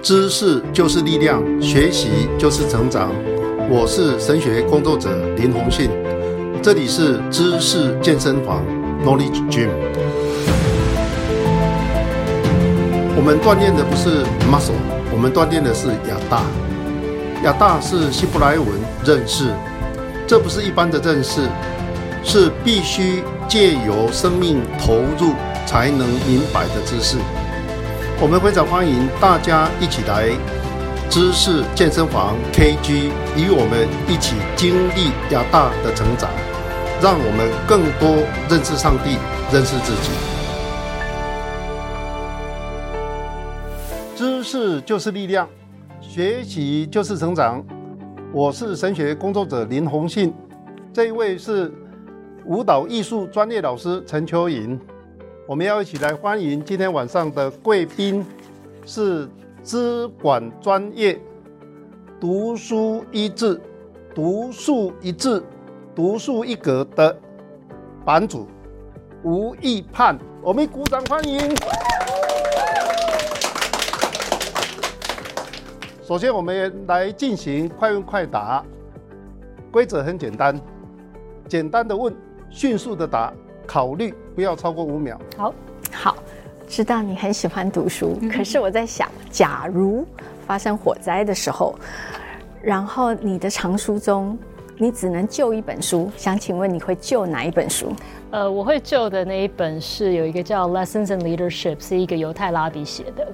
知识就是力量，学习就是成长。我是神学工作者林鸿信，这里是知识健身房 Knowledge Gym。我们锻炼的不是 muscle，我们锻炼的是亚大。亚大是希伯来文认识，这不是一般的认识，是必须借由生命投入才能明白的知识。我们非常欢迎大家一起来知识健身房 KG，与我们一起经历亚大的成长，让我们更多认识上帝，认识自己。知识就是力量，学习就是成长。我是神学工作者林宏信，这一位是舞蹈艺术专业老师陈秋莹。我们要一起来欢迎今天晚上的贵宾，是资管专业、独树一帜、独树一帜、独树一格的版主吴义盼。我们鼓掌欢迎。首先，我们来进行快问快答，规则很简单，简单的问，迅速的答。考虑不要超过五秒。好，好，知道你很喜欢读书，嗯、可是我在想，假如发生火灾的时候，然后你的藏书中你只能救一本书，想请问你会救哪一本书？呃，我会救的那一本是有一个叫《Lessons in Leadership》，是一个犹太拉比写的。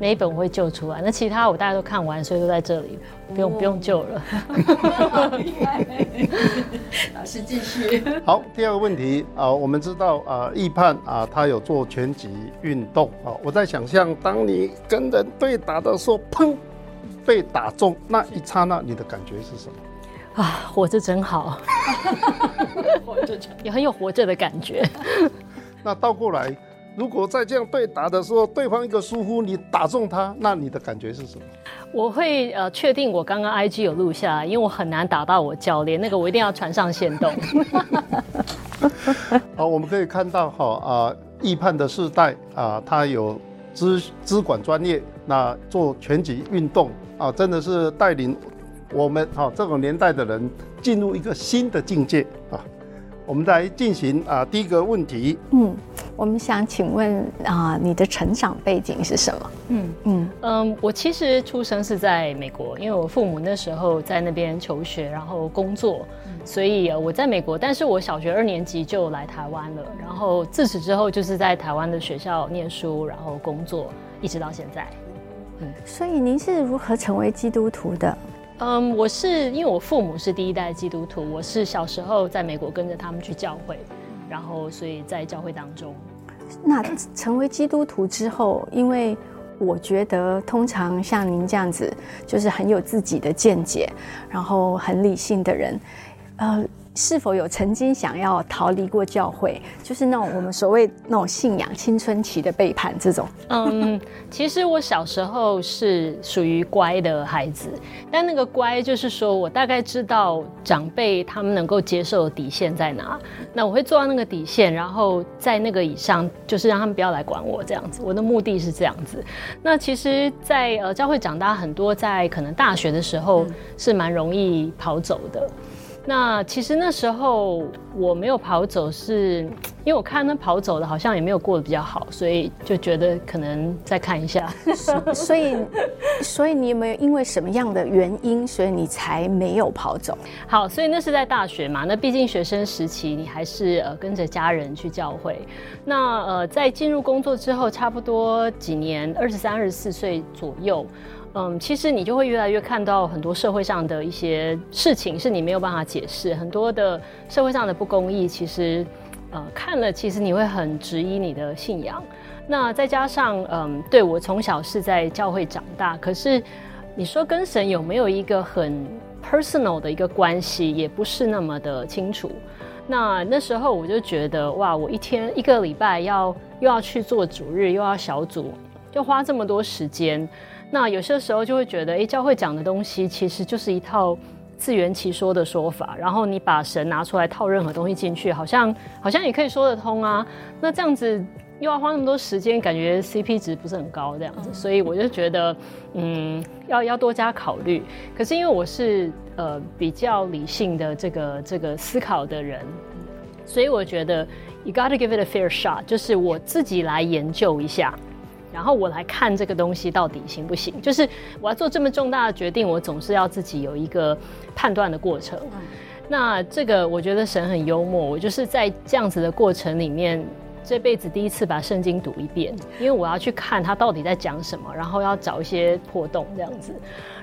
哪一本我会救出来？那其他我大家都看完，所以都在这里，不用、哦、不用救了。老师继续。好，第二个问题啊、呃，我们知道啊，义泮啊，他有做拳击运动啊。我在想象，当你跟人对打的时候，砰，被打中那一刹那，你的感觉是什么？啊，活着真好，活着也很有活着的感觉。那倒过来。如果在这样对打的时候，对方一个疏忽，你打中他，那你的感觉是什么？我会呃确定我刚刚 IG 有录下来，因为我很难打到我教练，那个我一定要传上线动。好，我们可以看到哈啊，易判的世代啊，他有资资管专业，那做拳击运动啊，真的是带领我们哈这种年代的人进入一个新的境界啊。我们来进行啊第一个问题。嗯。我们想请问啊、呃，你的成长背景是什么？嗯嗯嗯，我其实出生是在美国，因为我父母那时候在那边求学，然后工作，嗯、所以我在美国。但是我小学二年级就来台湾了，然后自此之后就是在台湾的学校念书，然后工作，一直到现在。嗯，所以您是如何成为基督徒的？嗯，我是因为我父母是第一代基督徒，我是小时候在美国跟着他们去教会。然后，所以在教会当中，那成为基督徒之后，因为我觉得通常像您这样子，就是很有自己的见解，然后很理性的人，呃。是否有曾经想要逃离过教会？就是那种我们所谓那种信仰青春期的背叛这种。嗯，其实我小时候是属于乖的孩子，但那个乖就是说我大概知道长辈他们能够接受的底线在哪，那我会做到那个底线，然后在那个以上就是让他们不要来管我这样子。我的目的是这样子。那其实在，在呃教会长大很多，在可能大学的时候是蛮容易跑走的。那其实那时候我没有跑走，是因为我看那跑走的好像也没有过得比较好，所以就觉得可能再看一下。所以，所以你有没有因为什么样的原因，所以你才没有跑走？好，所以那是在大学嘛。那毕竟学生时期，你还是呃跟着家人去教会。那呃在进入工作之后，差不多几年，二十三、二十四岁左右。嗯，其实你就会越来越看到很多社会上的一些事情是你没有办法解释，很多的社会上的不公义，其实，呃，看了其实你会很质疑你的信仰。那再加上，嗯，对，我从小是在教会长大，可是你说跟神有没有一个很 personal 的一个关系，也不是那么的清楚。那那时候我就觉得，哇，我一天一个礼拜要又要去做主日，又要小组，就花这么多时间。那有些时候就会觉得，诶，教会讲的东西其实就是一套自圆其说的说法，然后你把神拿出来套任何东西进去，好像好像也可以说得通啊。那这样子又要花那么多时间，感觉 CP 值不是很高这样子，所以我就觉得，嗯，要要多加考虑。可是因为我是呃比较理性的这个这个思考的人，所以我觉得 you gotta give it a fair shot，就是我自己来研究一下。然后我来看这个东西到底行不行？就是我要做这么重大的决定，我总是要自己有一个判断的过程。那这个我觉得神很幽默，我就是在这样子的过程里面，这辈子第一次把圣经读一遍，因为我要去看他到底在讲什么，然后要找一些破洞这样子，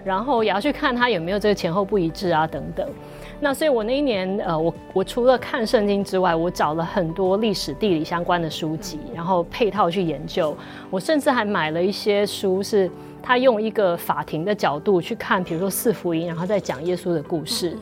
然后也要去看他有没有这个前后不一致啊等等。那所以，我那一年，呃，我我除了看圣经之外，我找了很多历史地理相关的书籍，然后配套去研究。我甚至还买了一些书，是他用一个法庭的角度去看，比如说四福音，然后再讲耶稣的故事。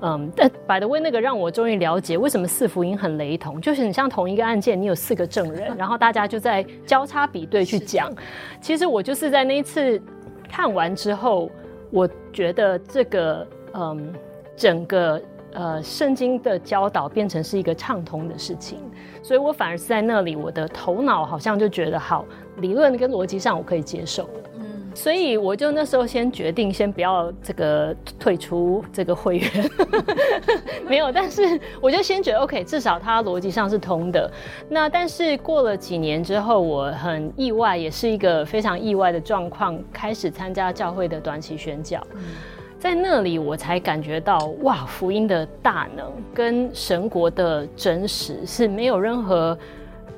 嗯，但 by the way，那个让我终于了解为什么四福音很雷同，就是你像同一个案件，你有四个证人，然后大家就在交叉比对去讲。其实我就是在那一次看完之后，我觉得这个，嗯。整个呃圣经的教导变成是一个畅通的事情，所以我反而是在那里，我的头脑好像就觉得好，理论跟逻辑上我可以接受了。嗯，所以我就那时候先决定先不要这个退出这个会员，没有，但是我就先觉得 OK，至少它逻辑上是通的。那但是过了几年之后，我很意外，也是一个非常意外的状况，开始参加教会的短期宣教。嗯在那里，我才感觉到哇，福音的大能跟神国的真实是没有任何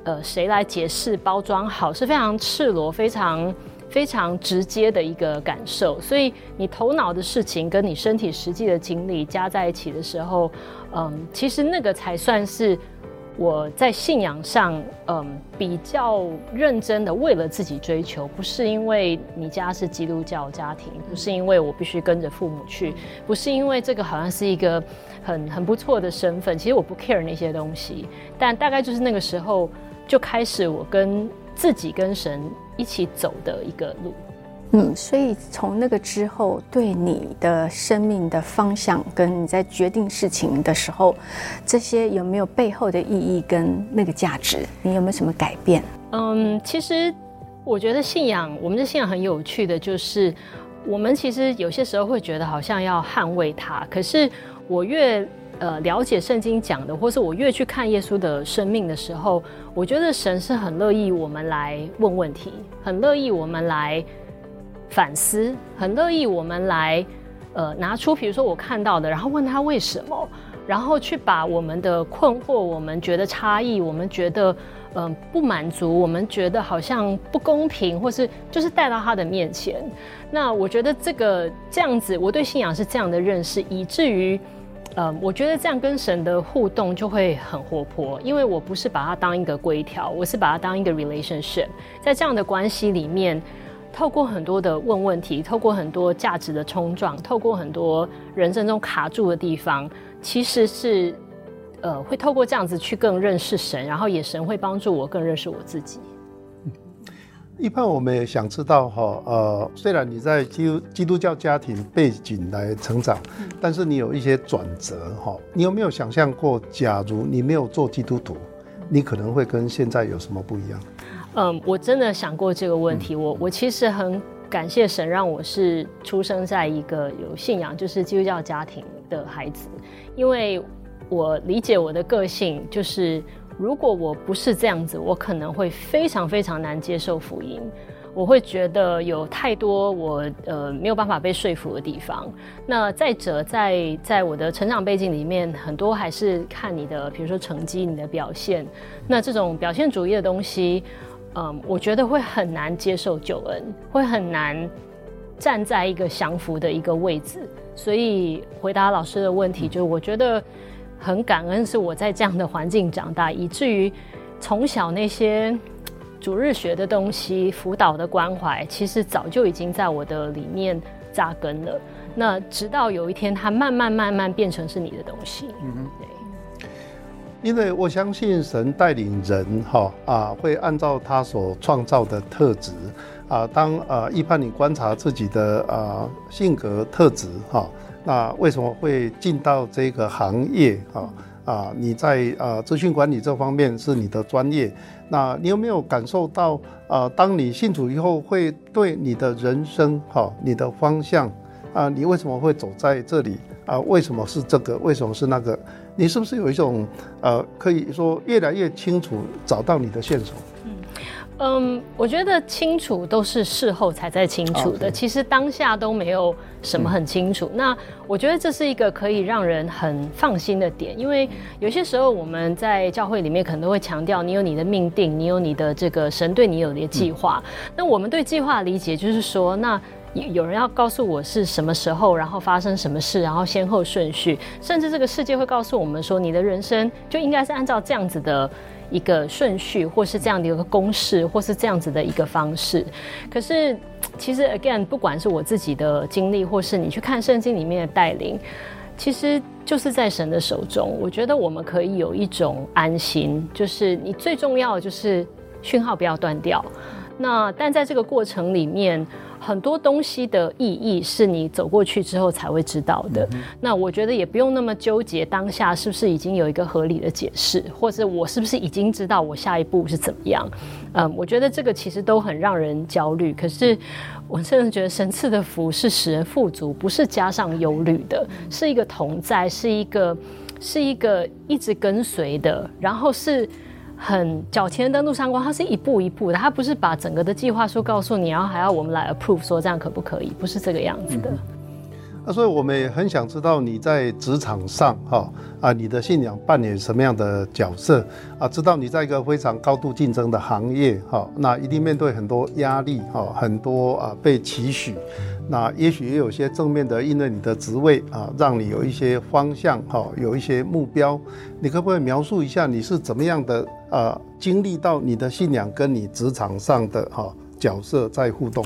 呃谁来解释包装好，是非常赤裸、非常非常直接的一个感受。所以你头脑的事情跟你身体实际的经历加在一起的时候，嗯，其实那个才算是。我在信仰上，嗯，比较认真的为了自己追求，不是因为你家是基督教家庭，不是因为我必须跟着父母去，不是因为这个好像是一个很很不错的身份。其实我不 care 那些东西，但大概就是那个时候就开始我跟自己跟神一起走的一个路。嗯，所以从那个之后，对你的生命的方向，跟你在决定事情的时候，这些有没有背后的意义跟那个价值？你有没有什么改变？嗯，其实我觉得信仰，我们的信仰很有趣的，就是我们其实有些时候会觉得好像要捍卫它，可是我越呃了解圣经讲的，或是我越去看耶稣的生命的时候，我觉得神是很乐意我们来问问题，很乐意我们来。反思，很乐意我们来，呃，拿出比如说我看到的，然后问他为什么，然后去把我们的困惑，我们觉得差异，我们觉得嗯、不满足，我们觉得好像不公平，或是就是带到他的面前。那我觉得这个这样子，我对信仰是这样的认识，以至于，呃，我觉得这样跟神的互动就会很活泼，因为我不是把它当一个规条，我是把它当一个 relationship，在这样的关系里面。透过很多的问问题，透过很多价值的冲撞，透过很多人生中卡住的地方，其实是，呃，会透过这样子去更认识神，然后也神会帮助我更认识我自己。一般我们也想知道哈，呃，虽然你在基督基督教家庭背景来成长，但是你有一些转折哈，你有没有想象过，假如你没有做基督徒，你可能会跟现在有什么不一样？嗯，我真的想过这个问题。我我其实很感谢神，让我是出生在一个有信仰，就是基督教家庭的孩子。因为我理解我的个性，就是如果我不是这样子，我可能会非常非常难接受福音。我会觉得有太多我呃没有办法被说服的地方。那再者，在在我的成长背景里面，很多还是看你的，比如说成绩、你的表现。那这种表现主义的东西。嗯，我觉得会很难接受救恩，会很难站在一个降服的一个位置。所以回答老师的问题，就是我觉得很感恩是我在这样的环境长大，以至于从小那些主日学的东西、辅导的关怀，其实早就已经在我的里面扎根了。那直到有一天，它慢慢慢慢变成是你的东西。嗯哼，对。因为我相信神带领人哈啊，会按照他所创造的特质啊，当啊一般你观察自己的啊性格特质哈，那为什么会进到这个行业啊？啊，你在啊资讯管理这方面是你的专业。那你有没有感受到啊？当你信主以后，会对你的人生哈，你的方向啊，你为什么会走在这里啊？为什么是这个？为什么是那个？你是不是有一种呃，可以说越来越清楚找到你的线索？嗯，我觉得清楚都是事后才在清楚的.其实当下都没有什么很清楚。嗯、那我觉得这是一个可以让人很放心的点，因为有些时候我们在教会里面可能都会强调，你有你的命定，你有你的这个神对你有的计划。嗯、那我们对计划理解就是说，那有人要告诉我是什么时候，然后发生什么事，然后先后顺序，甚至这个世界会告诉我们说，你的人生就应该是按照这样子的。一个顺序，或是这样的一个公式，或是这样子的一个方式。可是，其实 again，不管是我自己的经历，或是你去看圣经里面的带领，其实就是在神的手中。我觉得我们可以有一种安心，就是你最重要的就是讯号不要断掉。那但在这个过程里面。很多东西的意义是你走过去之后才会知道的。嗯、那我觉得也不用那么纠结当下是不是已经有一个合理的解释，或者我是不是已经知道我下一步是怎么样。嗯，我觉得这个其实都很让人焦虑。可是我真的觉得神赐的福是使人富足，不是加上忧虑的，是一个同在，是一个是一个一直跟随的，然后是。很脚前登陆上光，它是一步一步的，它不是把整个的计划书告诉你，然后还要我们来 approve 说这样可不可以，不是这个样子的。那所以我们也很想知道你在职场上哈啊，你的信仰扮演什么样的角色啊？知道你在一个非常高度竞争的行业哈，那一定面对很多压力哈，很多啊被期许。那也许也有些正面的，因为你的职位啊，让你有一些方向哈，有一些目标。你可不可以描述一下你是怎么样的呃，经历到你的信仰跟你职场上的哈角色在互动？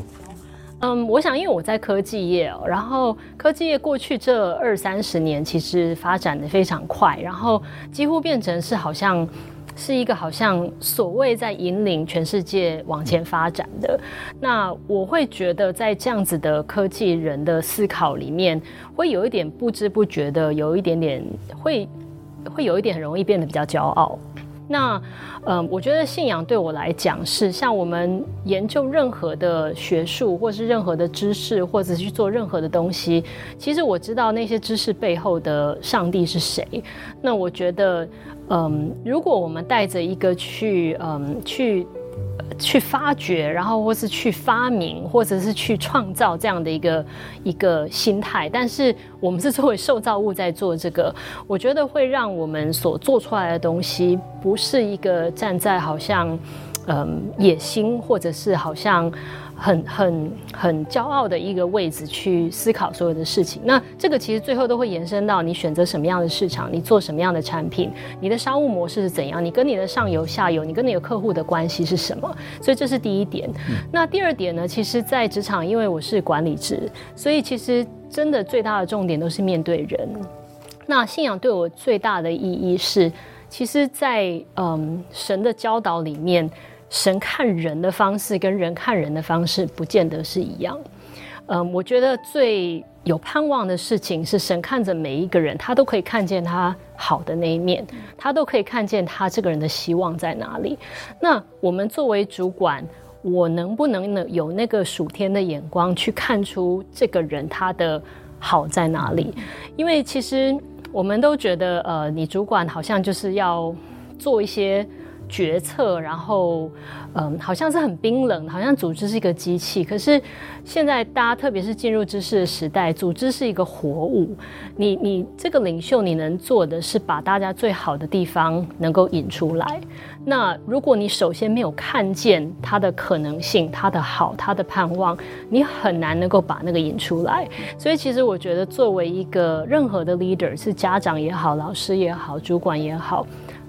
嗯，我想因为我在科技业哦，然后科技业过去这二三十年其实发展的非常快，然后几乎变成是好像。是一个好像所谓在引领全世界往前发展的，那我会觉得在这样子的科技人的思考里面，会有一点不知不觉的，有一点点会会有一点很容易变得比较骄傲。那嗯，我觉得信仰对我来讲是像我们研究任何的学术，或是任何的知识，或者是去做任何的东西，其实我知道那些知识背后的上帝是谁。那我觉得。嗯，如果我们带着一个去嗯去去发掘，然后或是去发明，或者是去创造这样的一个一个心态，但是我们是作为受造物在做这个，我觉得会让我们所做出来的东西不是一个站在好像嗯野心，或者是好像。很很很骄傲的一个位置去思考所有的事情，那这个其实最后都会延伸到你选择什么样的市场，你做什么样的产品，你的商务模式是怎样，你跟你的上游、下游，你跟你的客户的关系是什么？所以这是第一点。那第二点呢？其实，在职场，因为我是管理职，所以其实真的最大的重点都是面对人。那信仰对我最大的意义是，其实在嗯神的教导里面。神看人的方式跟人看人的方式不见得是一样。嗯，我觉得最有盼望的事情是，神看着每一个人，他都可以看见他好的那一面，他都可以看见他这个人的希望在哪里。那我们作为主管，我能不能有那个属天的眼光去看出这个人他的好在哪里？因为其实我们都觉得，呃，你主管好像就是要做一些。决策，然后，嗯，好像是很冰冷，好像组织是一个机器。可是现在大家，特别是进入知识的时代，组织是一个活物。你你这个领袖，你能做的是把大家最好的地方能够引出来。那如果你首先没有看见他的可能性、他的好、他的盼望，你很难能够把那个引出来。所以，其实我觉得，作为一个任何的 leader，是家长也好、老师也好、主管也好。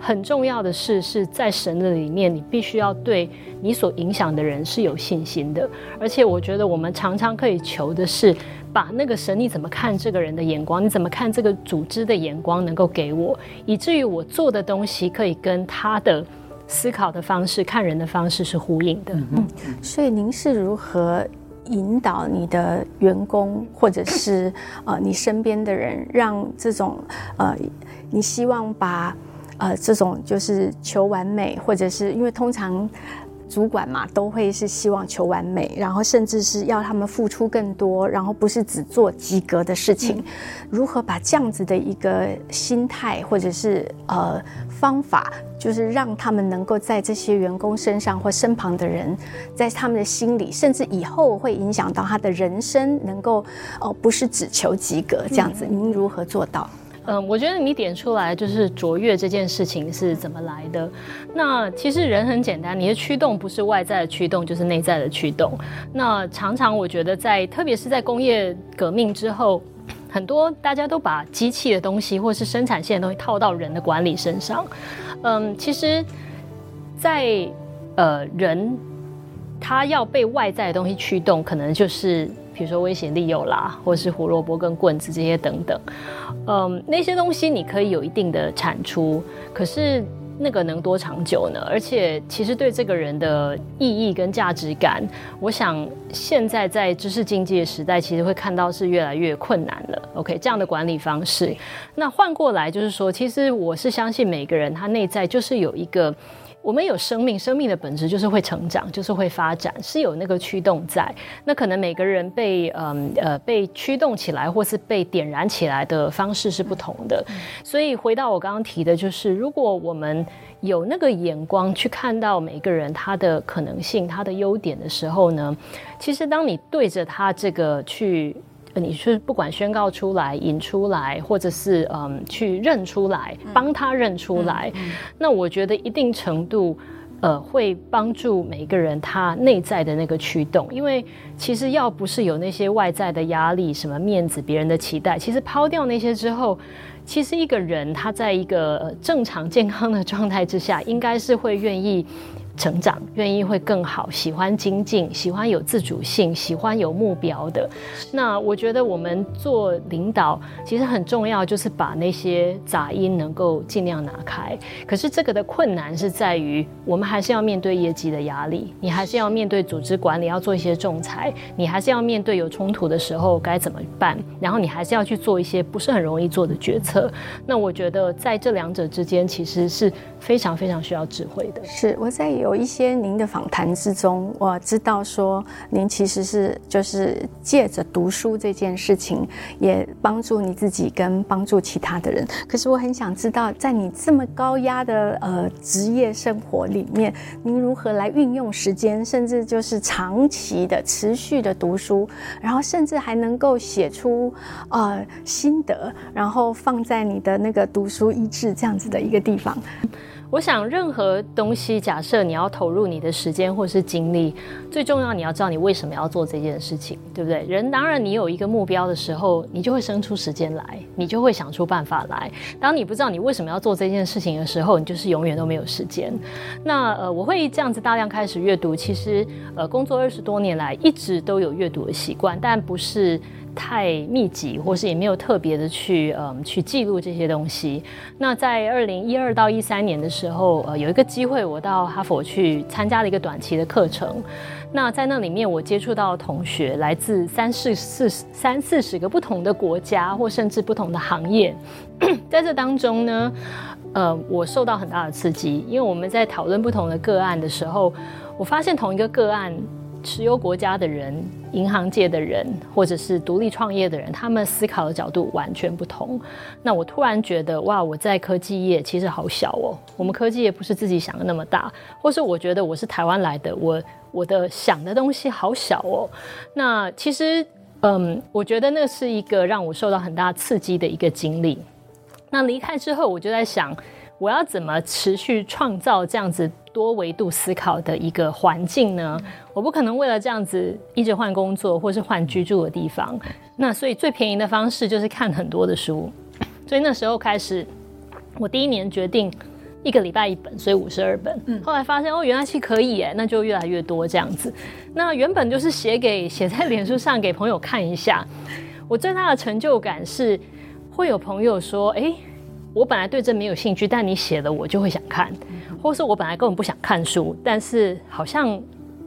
很重要的事，是在神的里面，你必须要对你所影响的人是有信心的。而且，我觉得我们常常可以求的是，把那个神你怎么看这个人的眼光，你怎么看这个组织的眼光，能够给我，以至于我做的东西可以跟他的思考的方式、看人的方式是呼应的。嗯，所以您是如何引导你的员工或者是呃你身边的人，让这种呃你希望把呃这种就是求完美，或者是因为通常。主管嘛，都会是希望求完美，然后甚至是要他们付出更多，然后不是只做及格的事情。嗯、如何把这样子的一个心态或者是呃方法，就是让他们能够在这些员工身上或身旁的人，在他们的心里，甚至以后会影响到他的人生，能够哦、呃、不是只求及格这样子。嗯、您如何做到？嗯，我觉得你点出来就是卓越这件事情是怎么来的。那其实人很简单，你的驱动不是外在的驱动，就是内在的驱动。那常常我觉得在，特别是在工业革命之后，很多大家都把机器的东西或是生产线的东西套到人的管理身上。嗯，其实在，在呃人他要被外在的东西驱动，可能就是。比如说威胁利诱啦，或者是胡萝卜跟棍子这些等等，嗯，那些东西你可以有一定的产出，可是那个能多长久呢？而且其实对这个人的意义跟价值感，我想现在在知识经济的时代，其实会看到是越来越困难了。OK，这样的管理方式，那换过来就是说，其实我是相信每个人他内在就是有一个。我们有生命，生命的本质就是会成长，就是会发展，是有那个驱动在。那可能每个人被嗯呃被驱动起来，或是被点燃起来的方式是不同的。所以回到我刚刚提的，就是如果我们有那个眼光去看到每个人他的可能性、他的优点的时候呢，其实当你对着他这个去。你是不管宣告出来、引出来，或者是嗯去认出来，帮他认出来，嗯嗯嗯、那我觉得一定程度，呃，会帮助每一个人他内在的那个驱动。因为其实要不是有那些外在的压力、什么面子、别人的期待，其实抛掉那些之后，其实一个人他在一个正常健康的状态之下，应该是会愿意。成长，愿意会更好，喜欢精进，喜欢有自主性，喜欢有目标的。那我觉得我们做领导其实很重要，就是把那些杂音能够尽量拿开。可是这个的困难是在于，我们还是要面对业绩的压力，你还是要面对组织管理，要做一些仲裁，你还是要面对有冲突的时候该怎么办，然后你还是要去做一些不是很容易做的决策。那我觉得在这两者之间，其实是非常非常需要智慧的。是我在有有一些您的访谈之中，我知道说您其实是就是借着读书这件事情，也帮助你自己跟帮助其他的人。可是我很想知道，在你这么高压的呃职业生活里面，您如何来运用时间，甚至就是长期的持续的读书，然后甚至还能够写出呃心得，然后放在你的那个读书益智这样子的一个地方。我想，任何东西，假设你要投入你的时间或是精力，最重要你要知道你为什么要做这件事情，对不对？人当然，你有一个目标的时候，你就会生出时间来，你就会想出办法来。当你不知道你为什么要做这件事情的时候，你就是永远都没有时间。那呃，我会这样子大量开始阅读，其实呃，工作二十多年来一直都有阅读的习惯，但不是。太密集，或是也没有特别的去嗯去记录这些东西。那在二零一二到一三年的时候，呃，有一个机会，我到哈佛去参加了一个短期的课程。那在那里面，我接触到同学来自三四四三四十个不同的国家，或甚至不同的行业。在这当中呢，呃，我受到很大的刺激，因为我们在讨论不同的个案的时候，我发现同一个个案。持有国家的人、银行界的人，或者是独立创业的人，他们思考的角度完全不同。那我突然觉得，哇，我在科技业其实好小哦。我们科技业不是自己想的那么大，或是我觉得我是台湾来的，我我的想的东西好小哦。那其实，嗯，我觉得那是一个让我受到很大刺激的一个经历。那离开之后，我就在想，我要怎么持续创造这样子。多维度思考的一个环境呢？我不可能为了这样子一直换工作或是换居住的地方。那所以最便宜的方式就是看很多的书。所以那时候开始，我第一年决定一个礼拜一本，所以五十二本。嗯，后来发现哦，原来是可以哎，那就越来越多这样子。那原本就是写给写在脸书上给朋友看一下。我最大的成就感是会有朋友说：“哎，我本来对这没有兴趣，但你写了我就会想看。”或是我本来根本不想看书，但是好像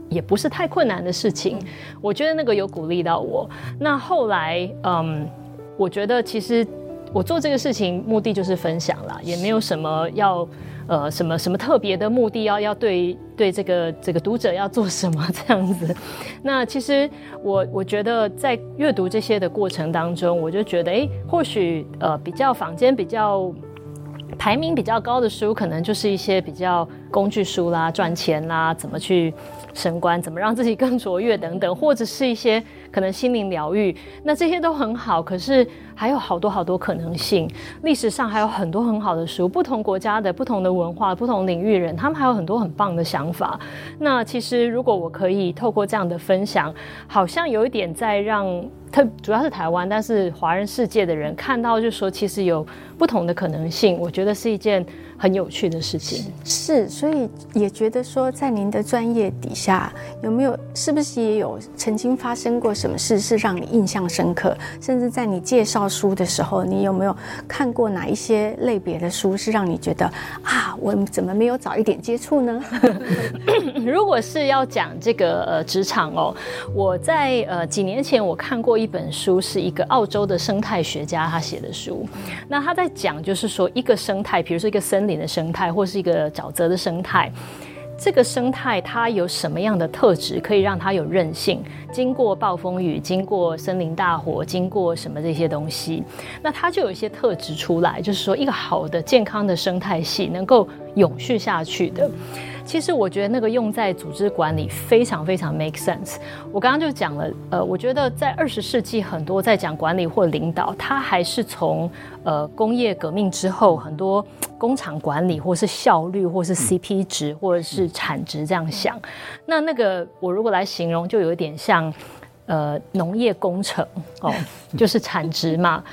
也不是太困难的事情。我觉得那个有鼓励到我。那后来，嗯，我觉得其实我做这个事情目的就是分享啦，也没有什么要。呃，什么什么特别的目的要要对对这个这个读者要做什么这样子？那其实我我觉得在阅读这些的过程当中，我就觉得，哎，或许呃比较坊间比较排名比较高的书，可能就是一些比较工具书啦，赚钱啦，怎么去升官，怎么让自己更卓越等等，或者是一些可能心灵疗愈，那这些都很好，可是。还有好多好多可能性，历史上还有很多很好的书，不同国家的不同的文化、不同领域人，他们还有很多很棒的想法。那其实如果我可以透过这样的分享，好像有一点在让特主要是台湾，但是华人世界的人看到，就说其实有不同的可能性，我觉得是一件很有趣的事情。是，所以也觉得说，在您的专业底下，有没有是不是也有曾经发生过什么事是让你印象深刻，甚至在你介绍书的时候，你有没有看过哪一些类别的书是让你觉得啊，我怎么没有早一点接触呢？如果是要讲这个呃职场哦，我在呃几年前我看过一本书，是一个澳洲的生态学家他写的书。那他在讲就是说一个生态，比如说一个森林的生态，或是一个沼泽的生态。这个生态它有什么样的特质可以让它有韧性？经过暴风雨，经过森林大火，经过什么这些东西，那它就有一些特质出来，就是说一个好的健康的生态系能够永续下去的。其实我觉得那个用在组织管理非常非常 make sense。我刚刚就讲了，呃，我觉得在二十世纪很多在讲管理或领导，它还是从呃工业革命之后很多工厂管理或是效率或是 CP 值或者是产值这样想。那那个我如果来形容，就有一点像呃农业工程哦，就是产值嘛。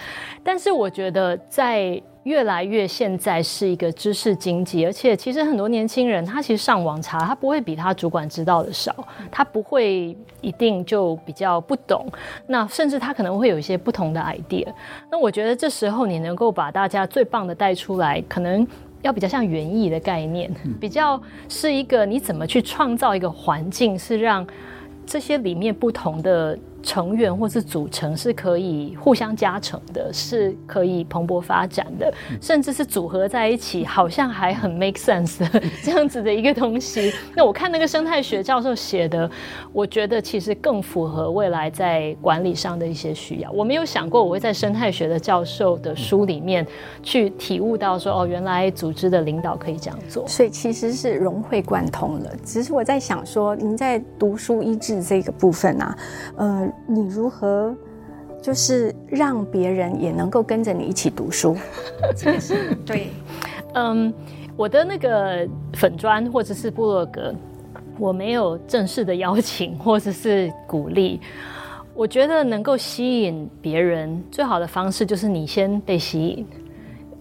但是我觉得在越来越现在是一个知识经济，而且其实很多年轻人他其实上网查，他不会比他主管知道的少，他不会一定就比较不懂，那甚至他可能会有一些不同的 idea。那我觉得这时候你能够把大家最棒的带出来，可能要比较像园艺的概念，比较是一个你怎么去创造一个环境，是让这些里面不同的。成员或是组成是可以互相加成的，是可以蓬勃发展的，甚至是组合在一起，好像还很 make sense 的 这样子的一个东西。那我看那个生态学教授写的，我觉得其实更符合未来在管理上的一些需要。我没有想过我会在生态学的教授的书里面去体悟到说，哦，原来组织的领导可以这样做。所以其实是融会贯通了。只是我在想说，您在读书医治这个部分啊，呃。你如何，就是让别人也能够跟着你一起读书？对，嗯，我的那个粉砖或者是部落格，我没有正式的邀请或者是鼓励。我觉得能够吸引别人最好的方式就是你先被吸引。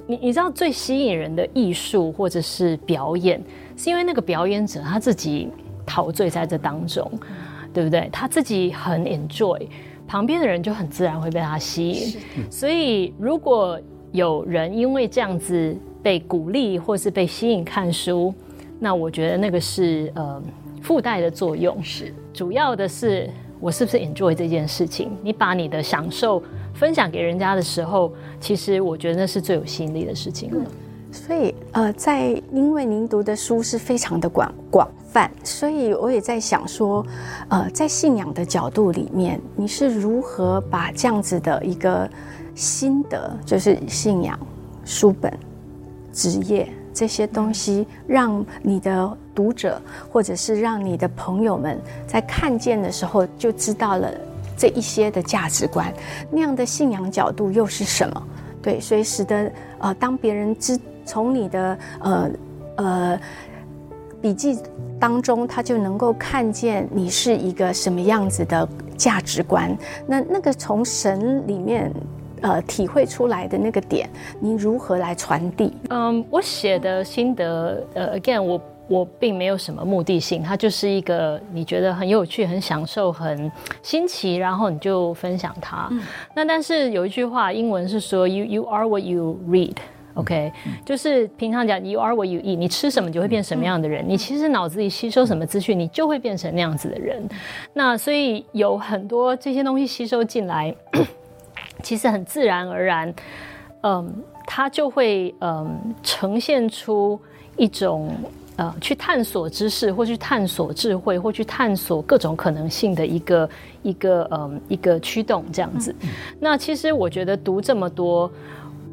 你你知道最吸引人的艺术或者是表演，是因为那个表演者他自己陶醉在这当中。对不对？他自己很 enjoy，旁边的人就很自然会被他吸引。所以，如果有人因为这样子被鼓励或是被吸引看书，那我觉得那个是呃附带的作用。是主要的是我是不是 enjoy 这件事情？你把你的享受分享给人家的时候，其实我觉得那是最有吸引力的事情了。嗯所以，呃，在因为您读的书是非常的广广泛，所以我也在想说，呃，在信仰的角度里面，你是如何把这样子的一个心得，就是信仰、书本、职业这些东西，让你的读者或者是让你的朋友们在看见的时候就知道了这一些的价值观，那样的信仰角度又是什么？对，所以使得呃，当别人知。从你的呃呃笔记当中，他就能够看见你是一个什么样子的价值观。那那个从神里面呃体会出来的那个点，你如何来传递？嗯，我写的心得，呃，again，我我并没有什么目的性，它就是一个你觉得很有趣、很享受、很新奇，然后你就分享它。嗯、那但是有一句话，英文是说，you you are what you read。OK，就是平常讲 you are what you eat，你吃什么就会变什么样的人。你其实脑子里吸收什么资讯，你就会变成那样子的人。那所以有很多这些东西吸收进来，其实很自然而然，嗯，它就会嗯呈现出一种呃去探索知识，或去探索智慧，或去探索各种可能性的一个一个嗯一个驱动这样子。那其实我觉得读这么多。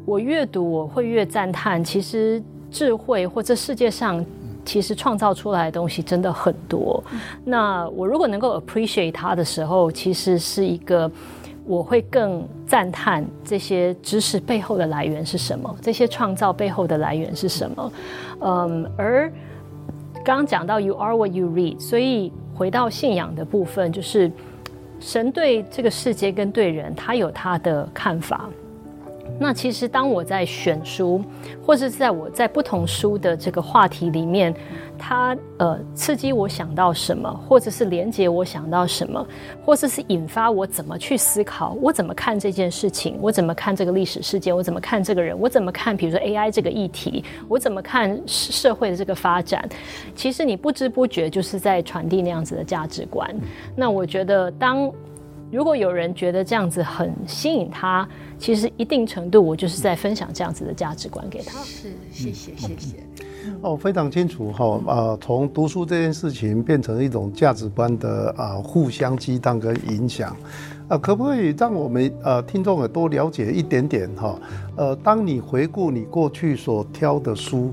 我越读，我会越赞叹。其实智慧或这世界上，其实创造出来的东西真的很多。那我如果能够 appreciate 它的时候，其实是一个我会更赞叹这些知识背后的来源是什么，这些创造背后的来源是什么。嗯，而刚刚讲到 you are what you read，所以回到信仰的部分，就是神对这个世界跟对人，他有他的看法。那其实，当我在选书，或者是在我在不同书的这个话题里面，它呃刺激我想到什么，或者是连接我想到什么，或者是引发我怎么去思考，我怎么看这件事情，我怎么看这个历史事件，我怎么看这个人，我怎么看，比如说 AI 这个议题，我怎么看社会的这个发展，其实你不知不觉就是在传递那样子的价值观。那我觉得，当如果有人觉得这样子很吸引他，其实一定程度，我就是在分享这样子的价值观给他。是，谢谢，谢谢。哦，非常清楚哈。啊，从读书这件事情变成一种价值观的啊互相激荡跟影响。啊，可不可以让我们呃听众也多了解一点点哈？呃，当你回顾你过去所挑的书。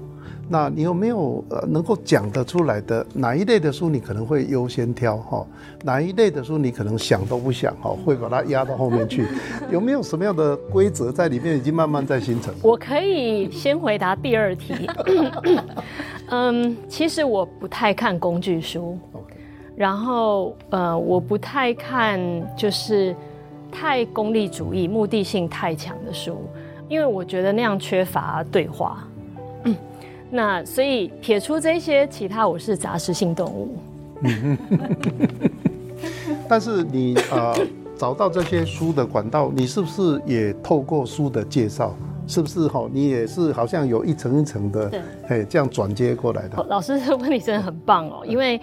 那你有没有呃能够讲得出来的哪一类的书你可能会优先挑哈？哪一类的书你可能想都不想哈，会把它压到后面去？有没有什么样的规则在里面已经慢慢在形成？我可以先回答第二题。嗯，其实我不太看工具书，然后呃我不太看就是太功利主义、目的性太强的书，因为我觉得那样缺乏对话。那所以撇出这些，其他我是杂食性动物。但是你呃找到这些书的管道，你是不是也透过书的介绍，是不是哈？你也是好像有一层一层的，对，嘿，这样转接过来的。老师这个 问题真的很棒哦，因为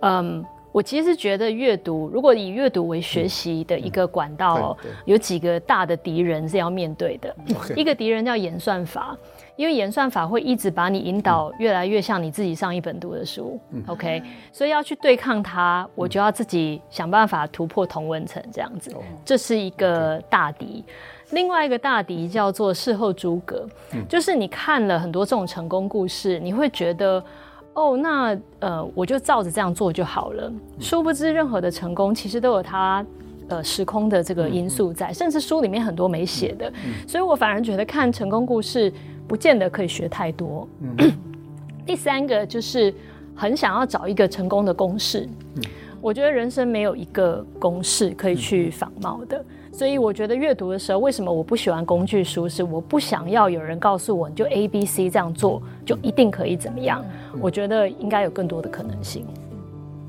嗯，我其实觉得阅读，如果以阅读为学习的一个管道，有几个大的敌人是要面对的。一个敌人叫演算法。因为演算法会一直把你引导越来越像你自己上一本读的书，嗯，OK，所以要去对抗它，我就要自己想办法突破同温层，这样子，这是一个大敌。另外一个大敌叫做事后诸葛，就是你看了很多这种成功故事，你会觉得，哦，那呃，我就照着这样做就好了。殊不知，任何的成功其实都有它呃时空的这个因素在，甚至书里面很多没写的，所以我反而觉得看成功故事。不见得可以学太多。嗯、第三个就是很想要找一个成功的公式。嗯、我觉得人生没有一个公式可以去仿冒的，嗯、所以我觉得阅读的时候，为什么我不喜欢工具书？是我不想要有人告诉我，你就 A、B、C 这样做就一定可以怎么样？嗯、我觉得应该有更多的可能性。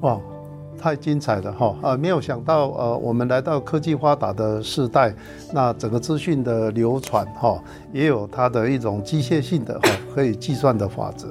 哇！太精彩了哈！啊，没有想到呃，我们来到科技发达的时代，那整个资讯的流传哈，也有它的一种机械性的哈，可以计算的法则。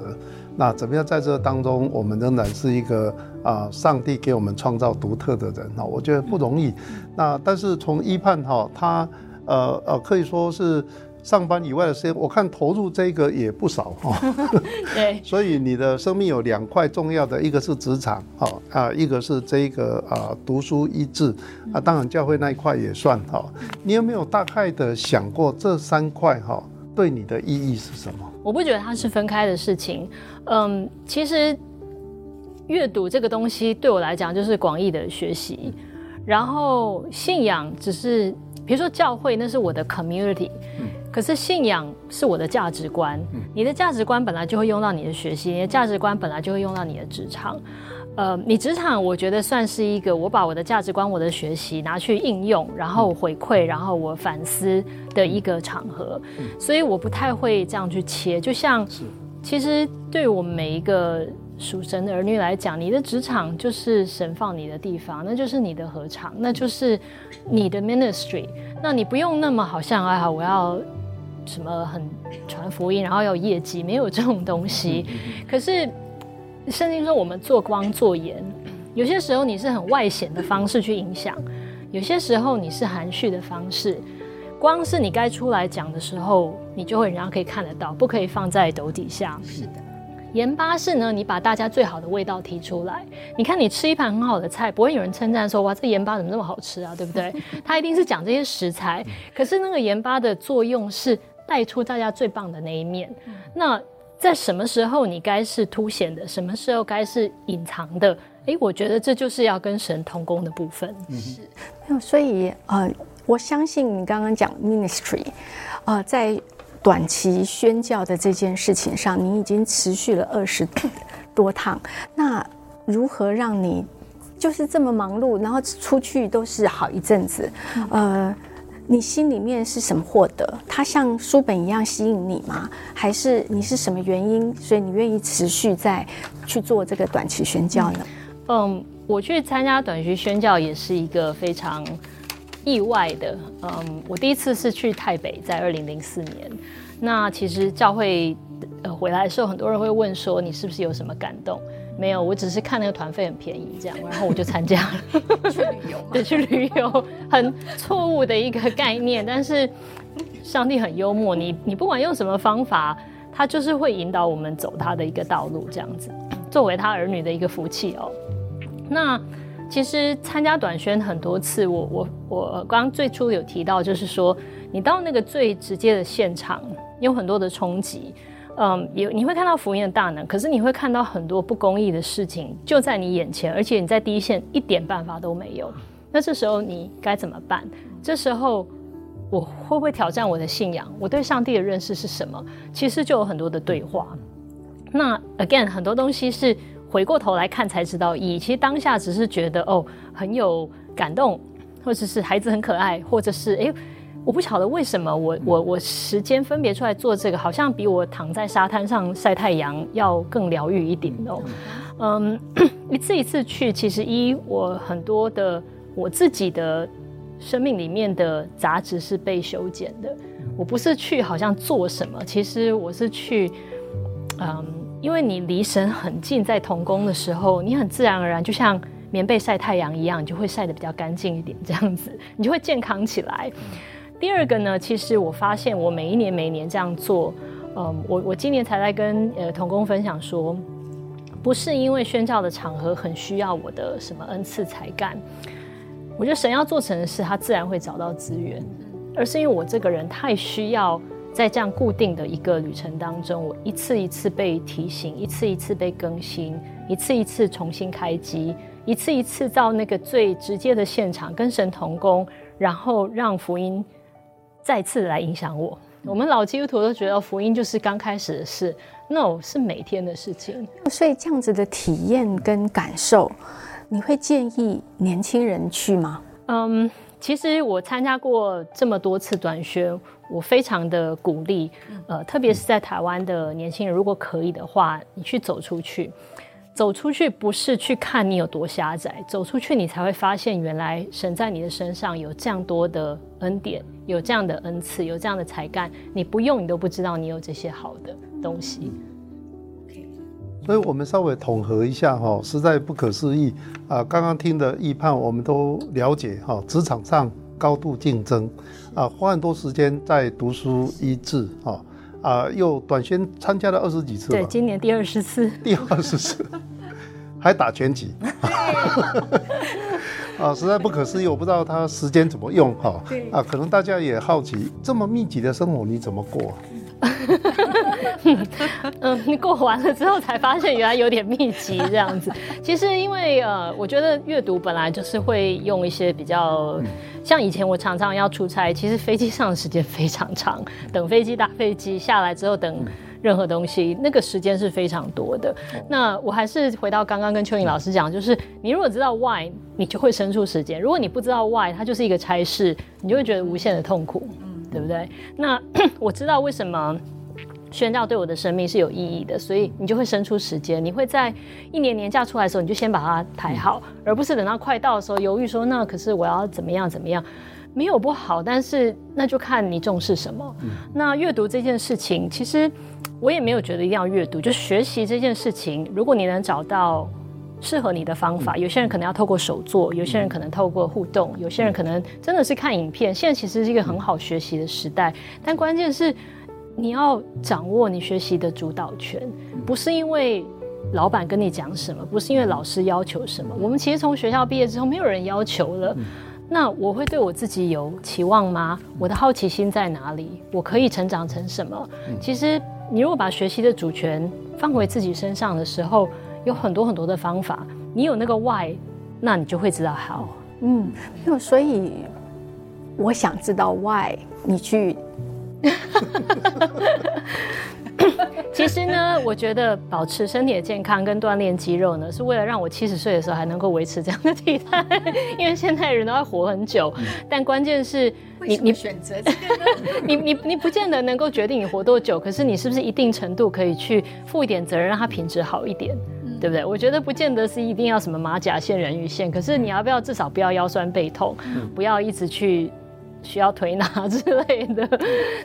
那怎么样在这当中，我们仍然是一个啊，上帝给我们创造独特的人哈，我觉得不容易。那但是从一判哈，他呃呃，可以说是。上班以外的时间，我看投入这个也不少哈。对，所以你的生命有两块重要的，一个是职场，哈啊，一个是这个啊读书益智啊，当然教会那一块也算哈。你有没有大概的想过这三块哈对你的意义是什么？我不觉得它是分开的事情。嗯，其实阅读这个东西对我来讲就是广义的学习，然后信仰只是比如说教会，那是我的 community。可是信仰是我的价值观，你的价值观本来就会用到你的学习，你的价值观本来就会用到你的职场。呃，你职场我觉得算是一个，我把我的价值观、我的学习拿去应用，然后回馈，然后我反思的一个场合。所以我不太会这样去切。就像，其实对于我们每一个属神的儿女来讲，你的职场就是神放你的地方，那就是你的合场，那就是你的 ministry。那你不用那么好像啊，好，我要。什么很传福音，然后要业绩，没有这种东西。可是圣经说我们做光做盐，有些时候你是很外显的方式去影响，有些时候你是含蓄的方式。光是你该出来讲的时候，你就会人家可以看得到，不可以放在斗底下。是的。盐巴是呢，你把大家最好的味道提出来。你看，你吃一盘很好的菜，不会有人称赞说：“哇，这盐巴怎么那么好吃啊？”对不对？他一定是讲这些食材。可是那个盐巴的作用是带出大家最棒的那一面。那在什么时候你该是凸显的，什么时候该是隐藏的？诶，我觉得这就是要跟神同工的部分。是，没有。所以呃，我相信你刚刚讲 ministry，呃，在。短期宣教的这件事情上，你已经持续了二十多趟。那如何让你就是这么忙碌，然后出去都是好一阵子？呃，你心里面是什么获得？它像书本一样吸引你吗？还是你是什么原因，所以你愿意持续在去做这个短期宣教呢？嗯，我去参加短期宣教也是一个非常。意外的，嗯，我第一次是去泰北，在二零零四年。那其实教会呃回来的时候，很多人会问说，你是不是有什么感动？没有，我只是看那个团费很便宜，这样，然后我就参加了。去旅游，对，去旅游，很错误的一个概念。但是上帝很幽默，你你不管用什么方法，他就是会引导我们走他的一个道路，这样子，作为他儿女的一个福气哦。那。其实参加短宣很多次，我我我刚刚最初有提到，就是说你到那个最直接的现场，有很多的冲击，嗯，有你会看到福音的大能，可是你会看到很多不公义的事情就在你眼前，而且你在第一线一点办法都没有。那这时候你该怎么办？这时候我会不会挑战我的信仰？我对上帝的认识是什么？其实就有很多的对话。那 again 很多东西是。回过头来看才知道意义，其实当下只是觉得哦很有感动，或者是孩子很可爱，或者是哎我不晓得为什么我我我时间分别出来做这个，好像比我躺在沙滩上晒太阳要更疗愈一点哦。嗯，一次一次去，其实一我很多的我自己的生命里面的杂质是被修剪的。我不是去好像做什么，其实我是去嗯。因为你离神很近，在同工的时候，你很自然而然就像棉被晒太阳一样，你就会晒得比较干净一点，这样子你就会健康起来。第二个呢，其实我发现我每一年每一年这样做，嗯，我我今年才在跟呃童工分享说，不是因为宣教的场合很需要我的什么恩赐才干，我觉得神要做成的事，他自然会找到资源，而是因为我这个人太需要。在这样固定的一个旅程当中，我一次一次被提醒，一次一次被更新，一次一次重新开机，一次一次到那个最直接的现场跟神同工，然后让福音再次来影响我。我们老基督徒都觉得福音就是刚开始的事，no，是每天的事情。所以这样子的体验跟感受，你会建议年轻人去吗？嗯，其实我参加过这么多次短宣。我非常的鼓励，呃，特别是在台湾的年轻人，如果可以的话，你去走出去，走出去不是去看你有多狭窄，走出去你才会发现，原来神在你的身上有这样多的恩典，有这样的恩赐，有这样的才干，你不用你都不知道你有这些好的东西。所以我们稍微统合一下哈，实在不可思议啊！刚刚听的预判，我们都了解哈，职场上。高度竞争，啊，花很多时间在读书医治，哈，啊，又短宣参加了二十几次，对，今年第二十次，第二十次，还打拳击，啊，实在不可思议，我不知道他时间怎么用，哈，啊，可能大家也好奇，这么密集的生活你怎么过？嗯，你过完了之后才发现原来有点密集这样子。其实因为呃，我觉得阅读本来就是会用一些比较，像以前我常常要出差，其实飞机上的时间非常长，等飞机、搭飞机下来之后等任何东西，那个时间是非常多的。那我还是回到刚刚跟邱颖老师讲，就是你如果知道 why，你就会生出时间；如果你不知道 why，它就是一个差事，你就会觉得无限的痛苦。对不对？那 我知道为什么宣教对我的生命是有意义的，所以你就会生出时间，你会在一年年假出来的时候，你就先把它排好，而不是等到快到的时候犹豫说，那可是我要怎么样怎么样？没有不好，但是那就看你重视什么。嗯、那阅读这件事情，其实我也没有觉得一定要阅读，就学习这件事情，如果你能找到适合你的方法，嗯、有些人可能要透过手做，有些人可能透过互动，有些人可能真的是看影片。现在其实是一个很好学习的时代，但关键是你要掌握你学习的主导权，不是因为。老板跟你讲什么，不是因为老师要求什么。我们其实从学校毕业之后，没有人要求了。那我会对我自己有期望吗？我的好奇心在哪里？我可以成长成什么？其实，你如果把学习的主权放回自己身上的时候，有很多很多的方法。你有那个 why，那你就会知道 how。嗯，没有，所以我想知道 why，你去。其实呢，我觉得保持身体的健康跟锻炼肌肉呢，是为了让我七十岁的时候还能够维持这样的体态。因为现在人都要活很久，嗯、但关键是你你选择这个 呢？你你你不见得能够决定你活多久，可是你是不是一定程度可以去负一点责任，让它品质好一点，嗯、对不对？我觉得不见得是一定要什么马甲线、人鱼线，可是你要不要至少不要腰酸背痛，嗯、不要一直去。需要推拿之类的，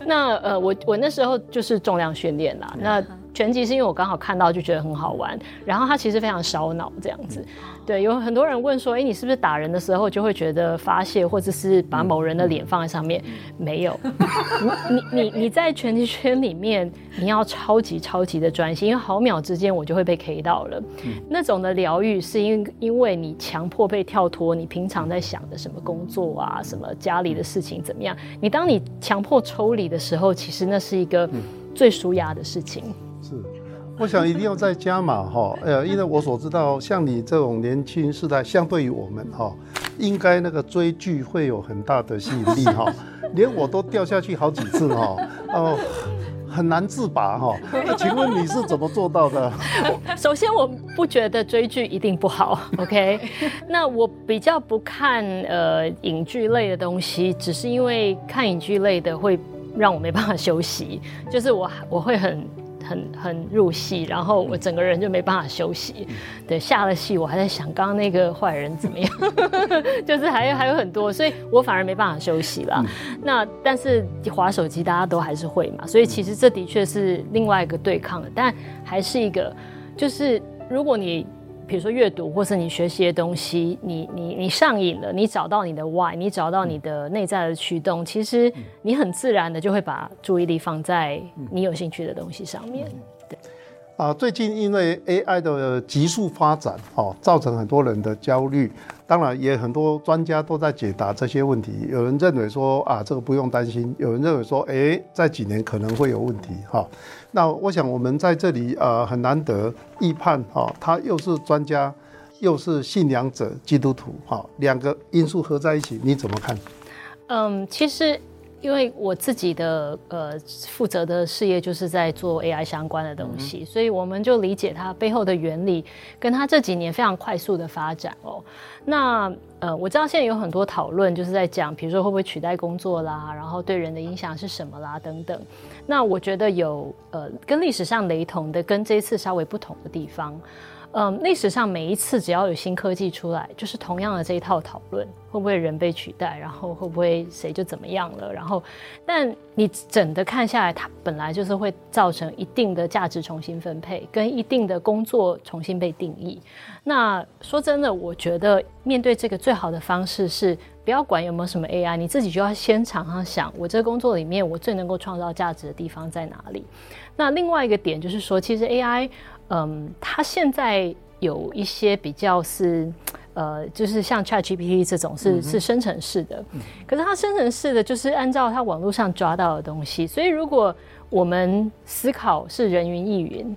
那呃，我我那时候就是重量训练啦。那拳击是因为我刚好看到就觉得很好玩，然后它其实非常烧脑这样子。对，有很多人问说，哎，你是不是打人的时候就会觉得发泄，或者是把某人的脸放在上面？没有，你你你你在拳击圈里面，你要超级超级的专心，因为毫秒之间我就会被 K 到了。那种的疗愈是因因为你强迫被跳脱你平常在想的什么工作啊，什么家里的事情怎么样？你当你强迫抽离的时候，其实那是一个最舒压的事情。我想一定要再加码哈，呃，因为我所知道，像你这种年轻世代，相对于我们哈，应该那个追剧会有很大的吸引力哈，连我都掉下去好几次哈，哦，很难自拔哈。那请问你是怎么做到的？首先，我不觉得追剧一定不好，OK？那我比较不看呃影剧类的东西，只是因为看影剧类的会让我没办法休息，就是我我会很。很很入戏，然后我整个人就没办法休息。对，下了戏我还在想刚刚那个坏人怎么样 就是还有还有很多，所以我反而没办法休息了。那但是划手机大家都还是会嘛，所以其实这的确是另外一个对抗的，但还是一个，就是如果你。比如说阅读，或是你学习的东西，你你你上瘾了，你找到你的 why，你找到你的内在的驱动，其实你很自然的就会把注意力放在你有兴趣的东西上面。对。啊，最近因为 AI 的急速发展，哦，造成很多人的焦虑。当然，也很多专家都在解答这些问题。有人认为说啊，这个不用担心；有人认为说，诶，在几年可能会有问题。哈，那我想我们在这里呃很难得，预判哈，他又是专家，又是信仰者，基督徒，哈，两个因素合在一起，你怎么看？嗯，其实。因为我自己的呃负责的事业就是在做 AI 相关的东西，嗯、所以我们就理解它背后的原理，跟它这几年非常快速的发展哦。那呃，我知道现在有很多讨论，就是在讲，比如说会不会取代工作啦，然后对人的影响是什么啦等等。那我觉得有呃跟历史上雷同的，跟这一次稍微不同的地方。嗯，历史上每一次只要有新科技出来，就是同样的这一套讨论，会不会人被取代，然后会不会谁就怎么样了，然后，但你整的看下来，它本来就是会造成一定的价值重新分配，跟一定的工作重新被定义。那说真的，我觉得面对这个最好的方式是，不要管有没有什么 AI，你自己就要先常常想，我这个工作里面我最能够创造价值的地方在哪里。那另外一个点就是说，其实 AI。嗯，它现在有一些比较是，呃，就是像 ChatGPT 这种是、嗯、是生成式的，可是它生成式的就是按照它网络上抓到的东西，所以如果我们思考是人云亦云，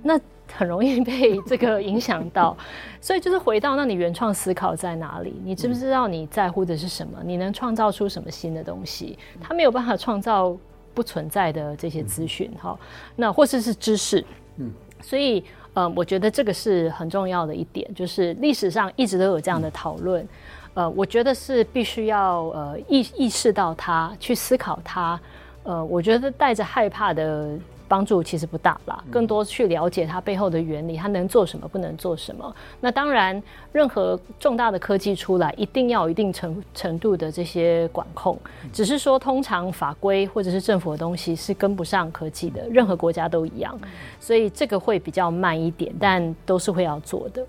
那很容易被这个影响到。所以就是回到那你原创思考在哪里？你知不知道你在乎的是什么？你能创造出什么新的东西？他没有办法创造不存在的这些资讯，哈，那或者是知识，嗯。所以，呃，我觉得这个是很重要的一点，就是历史上一直都有这样的讨论，呃，我觉得是必须要呃意意识到它，去思考它，呃，我觉得带着害怕的。帮助其实不大啦，更多去了解它背后的原理，它能做什么，不能做什么。那当然，任何重大的科技出来，一定要有一定程程度的这些管控。只是说，通常法规或者是政府的东西是跟不上科技的，任何国家都一样，所以这个会比较慢一点，但都是会要做的。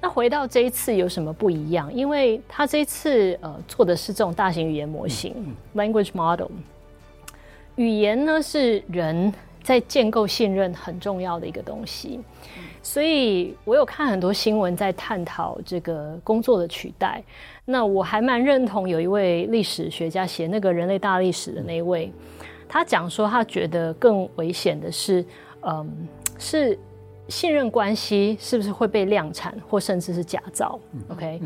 那回到这一次有什么不一样？因为它这一次呃做的是这种大型语言模型 （language model），语言呢是人。在建构信任很重要的一个东西，所以我有看很多新闻在探讨这个工作的取代。那我还蛮认同有一位历史学家写那个人类大历史的那一位，他讲说他觉得更危险的是，嗯，是。信任关系是不是会被量产，或甚至是假造？OK，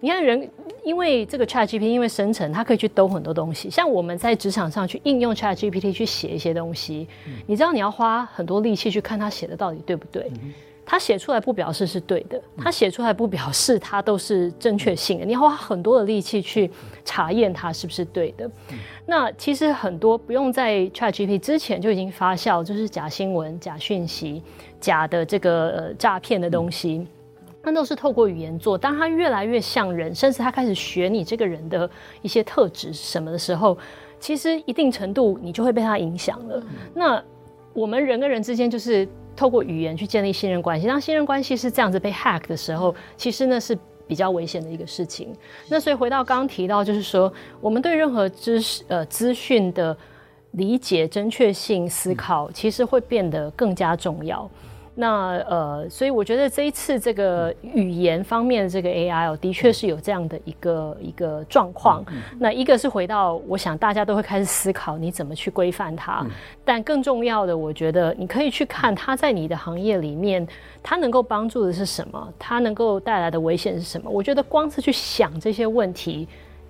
你看人，因为这个 ChatGPT 因为生成，它可以去兜很多东西。像我们在职场上去应用 ChatGPT 去写一些东西，你知道你要花很多力气去看它写的到底对不对？他写出来不表示是对的，他写出来不表示他都是正确性的。你要花很多的力气去查验它是不是对的。那其实很多不用在 ChatGPT 之前就已经发酵，就是假新闻、假讯息、假的这个呃诈骗的东西，那都是透过语言做。当他越来越像人，甚至他开始学你这个人的一些特质什么的时候，其实一定程度你就会被他影响了。那我们人跟人之间就是。透过语言去建立信任关系，当信任关系是这样子被 hack 的时候，其实呢是比较危险的一个事情。那所以回到刚刚提到，就是说我们对任何知识呃资讯的理解、正确性、思考，其实会变得更加重要。那呃，所以我觉得这一次这个语言方面的这个 AI 哦，的确是有这样的一个一个状况。那一个是回到，我想大家都会开始思考你怎么去规范它。但更重要的，我觉得你可以去看它在你的行业里面，它能够帮助的是什么，它能够带来的危险是什么。我觉得光是去想这些问题，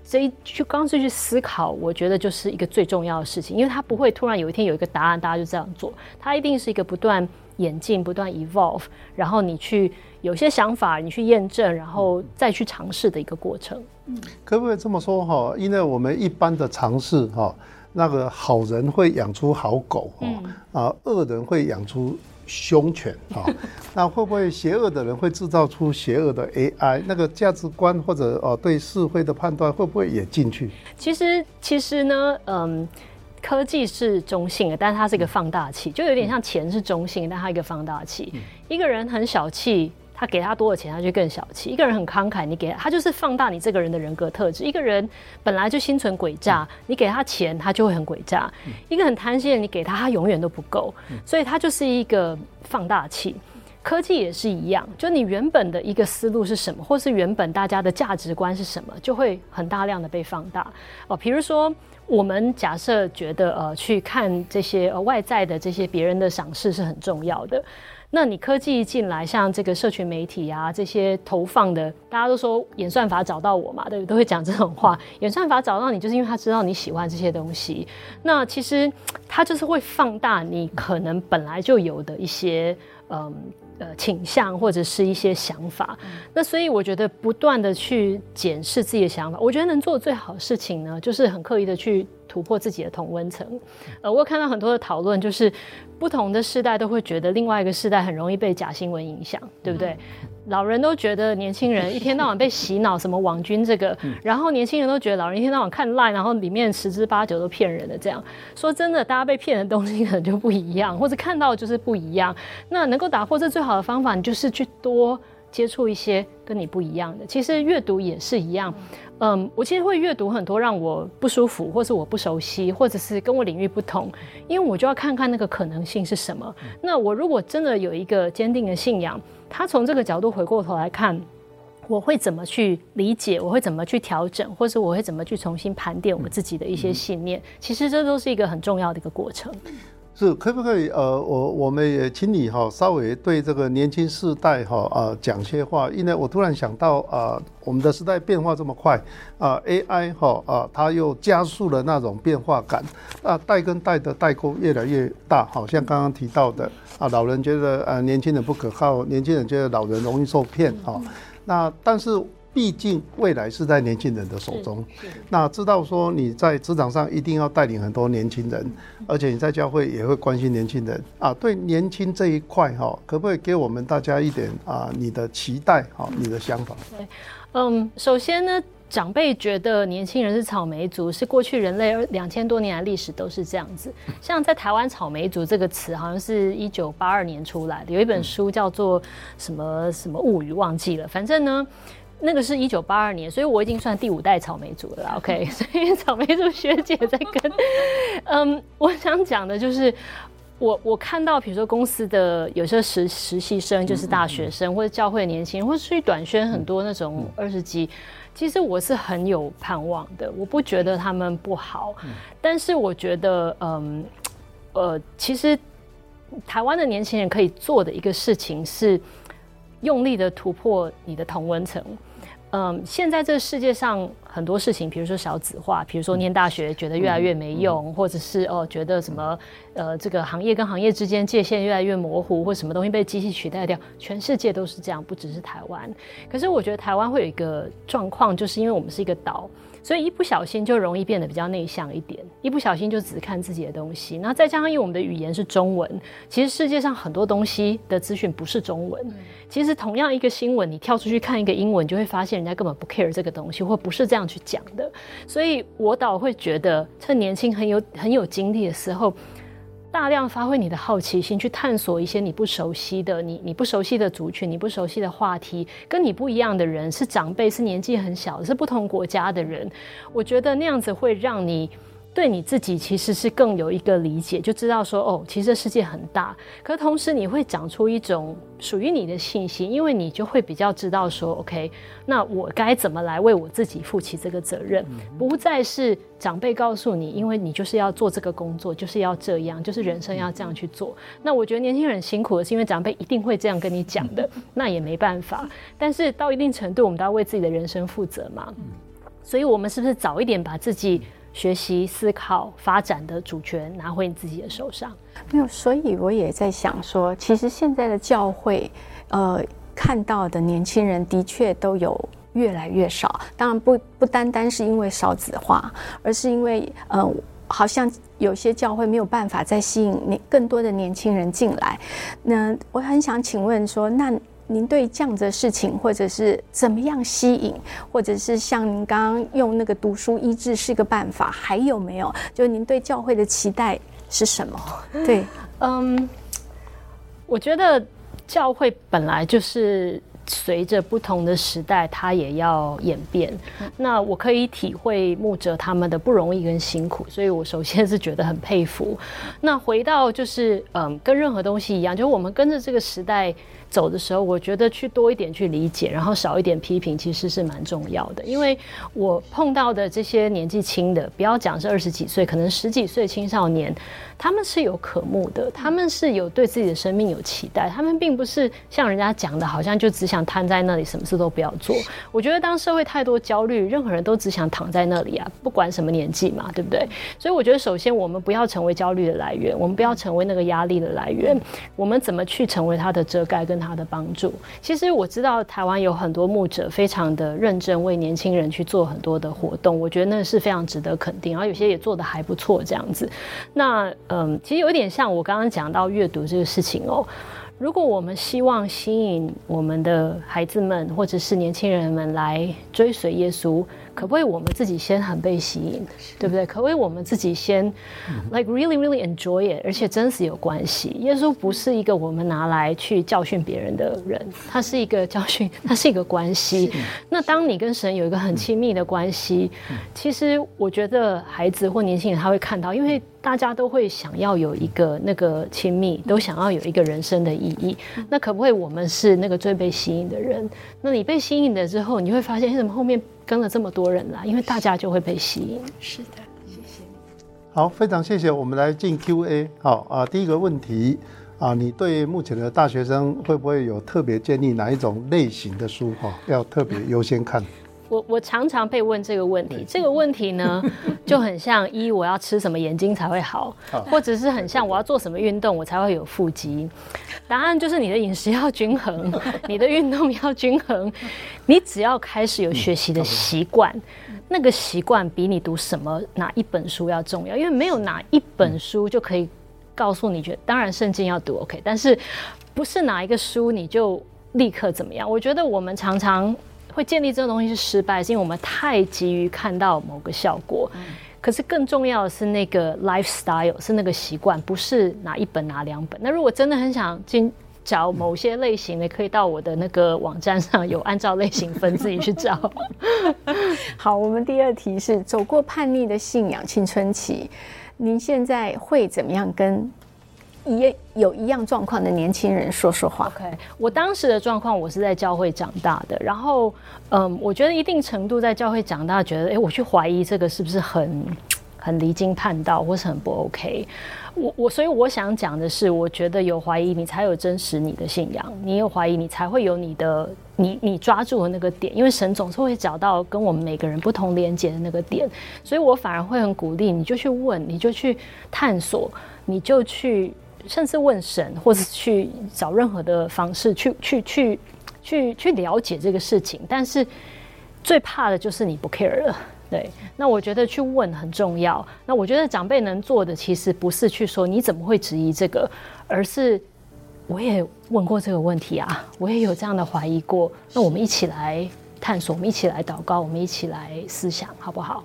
这一去光是去思考，我觉得就是一个最重要的事情，因为它不会突然有一天有一个答案，大家就这样做。它一定是一个不断。演进不断 evolve，然后你去有些想法，你去验证，然后再去尝试的一个过程。嗯，可不可以这么说哈？因为我们一般的尝试哈，那个好人会养出好狗哈，啊，恶人会养出凶犬啊。那会不会邪恶的人会制造出邪恶的 AI？那个价值观或者哦对社会的判断会不会也进去？其实，其实呢，嗯。科技是中性的，但是它是一个放大器，就有点像钱是中性的，但它一个放大器。一个人很小气，他给他多少钱，他就更小气；一个人很慷慨，你给他，他就是放大你这个人的人格特质。一个人本来就心存诡诈，你给他钱，他就会很诡诈；一个很贪心的，你给他，他永远都不够。所以他就是一个放大器。科技也是一样，就你原本的一个思路是什么，或是原本大家的价值观是什么，就会很大量的被放大。哦，比如说。我们假设觉得呃，去看这些呃外在的这些别人的赏识是很重要的。那你科技进来，像这个社群媒体啊，这些投放的，大家都说演算法找到我嘛，对不对？都会讲这种话。演算法找到你，就是因为他知道你喜欢这些东西。那其实他就是会放大你可能本来就有的一些嗯。呃，倾向或者是一些想法，那所以我觉得不断的去检视自己的想法，我觉得能做最好的事情呢，就是很刻意的去突破自己的同温层。呃，我有看到很多的讨论，就是不同的世代都会觉得另外一个世代很容易被假新闻影响，对不对？老人都觉得年轻人一天到晚被洗脑，什么网军这个，然后年轻人都觉得老人一天到晚看 Line，然后里面十之八九都骗人的。这样说真的，大家被骗的东西可能就不一样，或者看到就是不一样。那能够打破这最好的方法，你就是去多接触一些跟你不一样的。其实阅读也是一样。嗯，我其实会阅读很多让我不舒服，或是我不熟悉，或者是跟我领域不同，因为我就要看看那个可能性是什么。那我如果真的有一个坚定的信仰，他从这个角度回过头来看，我会怎么去理解？我会怎么去调整？或是我会怎么去重新盘点我自己的一些信念？其实这都是一个很重要的一个过程。是，可不可以？呃，我我们也请你哈，稍微对这个年轻世代哈呃讲些话，因为我突然想到啊，我们的时代变化这么快啊，AI 哈啊，它又加速了那种变化感啊，代跟代的代沟越来越大，好像刚刚提到的啊，老人觉得呃年轻人不可靠，年轻人觉得老人容易受骗啊。那但是毕竟未来是在年轻人的手中。那知道说你在职场上一定要带领很多年轻人，而且你在教会也会关心年轻人啊。对年轻这一块哈，可不可以给我们大家一点啊你的期待哈，你的想法？对，嗯，首先呢。长辈觉得年轻人是草莓族，是过去人类两千多年来历史都是这样子。像在台湾“草莓族”这个词，好像是一九八二年出来的，有一本书叫做什么什么物语忘记了。反正呢，那个是一九八二年，所以我已经算第五代草莓族了。OK，所以草莓族学姐在跟，嗯，我想讲的就是。我我看到，比如说公司的有些实实习生，就是大学生，或者教会的年轻人，或者去短宣很多那种二十几，其实我是很有盼望的。我不觉得他们不好，但是我觉得，嗯，呃，其实台湾的年轻人可以做的一个事情是，用力的突破你的同温层。嗯，现在这个世界上很多事情，比如说少子化，比如说念大学觉得越来越没用，或者是哦觉得什么呃这个行业跟行业之间界限越来越模糊，或什么东西被机器取代掉，全世界都是这样，不只是台湾。可是我觉得台湾会有一个状况，就是因为我们是一个岛。所以一不小心就容易变得比较内向一点，一不小心就只看自己的东西。然后再加上因为我们的语言是中文，其实世界上很多东西的资讯不是中文。其实同样一个新闻，你跳出去看一个英文，你就会发现人家根本不 care 这个东西，或不是这样去讲的。所以我倒会觉得，趁年轻很有很有精力的时候。大量发挥你的好奇心，去探索一些你不熟悉的、你你不熟悉的族群、你不熟悉的话题，跟你不一样的人，是长辈，是年纪很小，是不同国家的人。我觉得那样子会让你。对你自己其实是更有一个理解，就知道说哦，其实世界很大。可同时你会长出一种属于你的信心，因为你就会比较知道说，OK，那我该怎么来为我自己负起这个责任？不再是长辈告诉你，因为你就是要做这个工作，就是要这样，就是人生要这样去做。那我觉得年轻人辛苦的是因为长辈一定会这样跟你讲的，那也没办法。但是到一定程度，我们都要为自己的人生负责嘛。所以，我们是不是早一点把自己学习、思考、发展的主权拿回你自己的手上。没有，所以我也在想说，其实现在的教会，呃，看到的年轻人的确都有越来越少。当然不不单单是因为少子化，而是因为呃，好像有些教会没有办法再吸引年更多的年轻人进来。那我很想请问说，那。您对这样子的事情，或者是怎么样吸引，或者是像您刚刚用那个读书医治是个办法，还有没有？就您对教会的期待是什么？对，嗯，我觉得教会本来就是。随着不同的时代，它也要演变。那我可以体会牧者他们的不容易跟辛苦，所以我首先是觉得很佩服。那回到就是，嗯，跟任何东西一样，就是我们跟着这个时代走的时候，我觉得去多一点去理解，然后少一点批评，其实是蛮重要的。因为我碰到的这些年纪轻的，不要讲是二十几岁，可能十几岁青少年。他们是有渴慕的，他们是有对自己的生命有期待，他们并不是像人家讲的，好像就只想瘫在那里，什么事都不要做。我觉得当社会太多焦虑，任何人都只想躺在那里啊，不管什么年纪嘛，对不对？所以我觉得，首先我们不要成为焦虑的来源，我们不要成为那个压力的来源，我们怎么去成为他的遮盖跟他的帮助？其实我知道台湾有很多牧者非常的认真，为年轻人去做很多的活动，我觉得那是非常值得肯定，然后有些也做的还不错，这样子。那。嗯，其实有点像我刚刚讲到阅读这个事情哦。如果我们希望吸引我们的孩子们或者是年轻人们来追随耶稣，可不可以我们自己先很被吸引，对不对？可不可以我们自己先，like really really enjoy it，而且真实有关系。耶稣不是一个我们拿来去教训别人的人，他是一个教训，他是一个关系。那当你跟神有一个很亲密的关系，其实我觉得孩子或年轻人他会看到，因为大家都会想要有一个那个亲密，都想要有一个人生的意义。那可不可以我们是那个最被吸引的人？那你被吸引了之后，你会发现，为什么后面？跟了这么多人来，因为大家就会被吸引。是的，谢谢。好，非常谢谢。我们来进 Q&A。好啊，第一个问题啊，你对目前的大学生会不会有特别建议哪一种类型的书哈，要特别优先看？我我常常被问这个问题，这个问题呢就很像一我要吃什么眼睛才会好，或者是很像我要做什么运动我才会有腹肌。答案就是你的饮食要均衡，你的运动要均衡。你只要开始有学习的习惯，那个习惯比你读什么哪一本书要重要，因为没有哪一本书就可以告诉你，觉得当然圣经要读 OK，但是不是哪一个书你就立刻怎么样？我觉得我们常常。会建立这个东西是失败，是因为我们太急于看到某个效果。嗯、可是更重要的是那个 lifestyle，是那个习惯，不是拿一本拿两本。那如果真的很想进找某些类型的，可以到我的那个网站上有按照类型分，自己去找。好，我们第二题是走过叛逆的信仰青春期，您现在会怎么样跟？一有一样状况的年轻人说说话。OK，我当时的状况，我是在教会长大的，然后，嗯，我觉得一定程度在教会长大，觉得，哎，我去怀疑这个是不是很很离经叛道，或是很不 OK。我我，所以我想讲的是，我觉得有怀疑，你才有真实你的信仰；你有怀疑，你才会有你的你你抓住的那个点，因为神总是会找到跟我们每个人不同连接的那个点。所以我反而会很鼓励，你就去问，你就去探索，你就去。甚至问神，或者去找任何的方式去去去去去了解这个事情，但是最怕的就是你不 care 了。对，那我觉得去问很重要。那我觉得长辈能做的，其实不是去说你怎么会质疑这个，而是我也问过这个问题啊，我也有这样的怀疑过。那我们一起来探索，我们一起来祷告，我们一起来思想，好不好？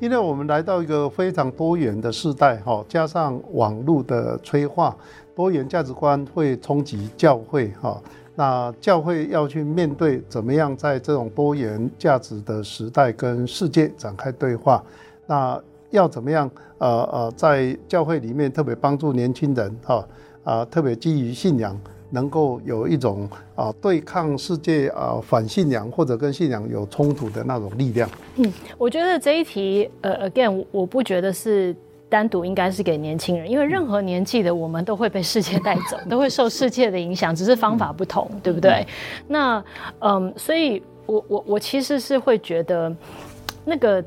因为我们来到一个非常多元的时代，哈，加上网络的催化，多元价值观会冲击教会，哈。那教会要去面对怎么样在这种多元价值的时代跟世界展开对话，那要怎么样？呃呃，在教会里面特别帮助年轻人，哈，啊，特别基于信仰。能够有一种啊对抗世界啊反信仰或者跟信仰有冲突的那种力量。嗯，我觉得这一题呃，again，我不觉得是单独应该是给年轻人，因为任何年纪的我们都会被世界带走，都会受世界的影响，只是方法不同，对不对？那嗯，所以我我我其实是会觉得那个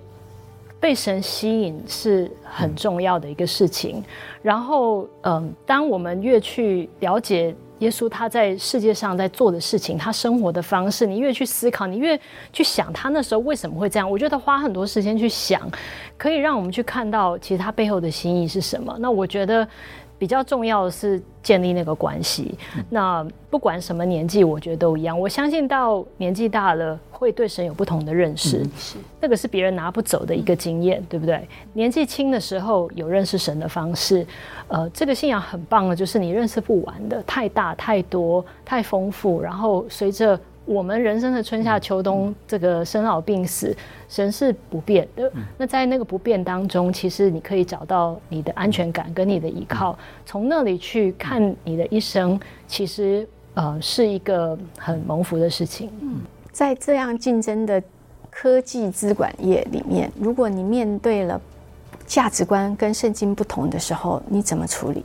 被神吸引是很重要的一个事情。然后嗯，当我们越去了解。耶稣他在世界上在做的事情，他生活的方式，你越去思考，你越去想他那时候为什么会这样。我觉得花很多时间去想，可以让我们去看到其实他背后的心意是什么。那我觉得。比较重要的是建立那个关系。那不管什么年纪，我觉得都一样。我相信到年纪大了，会对神有不同的认识。是，那个是别人拿不走的一个经验，对不对？年纪轻的时候有认识神的方式，呃，这个信仰很棒的，就是你认识不完的，太大、太多、太丰富。然后随着。我们人生的春夏秋冬，这个生老病死，神是不变的。那在那个不变当中，其实你可以找到你的安全感跟你的依靠，从那里去看你的一生，其实呃是一个很蒙福的事情。嗯，在这样竞争的科技资管业里面，如果你面对了价值观跟圣经不同的时候，你怎么处理？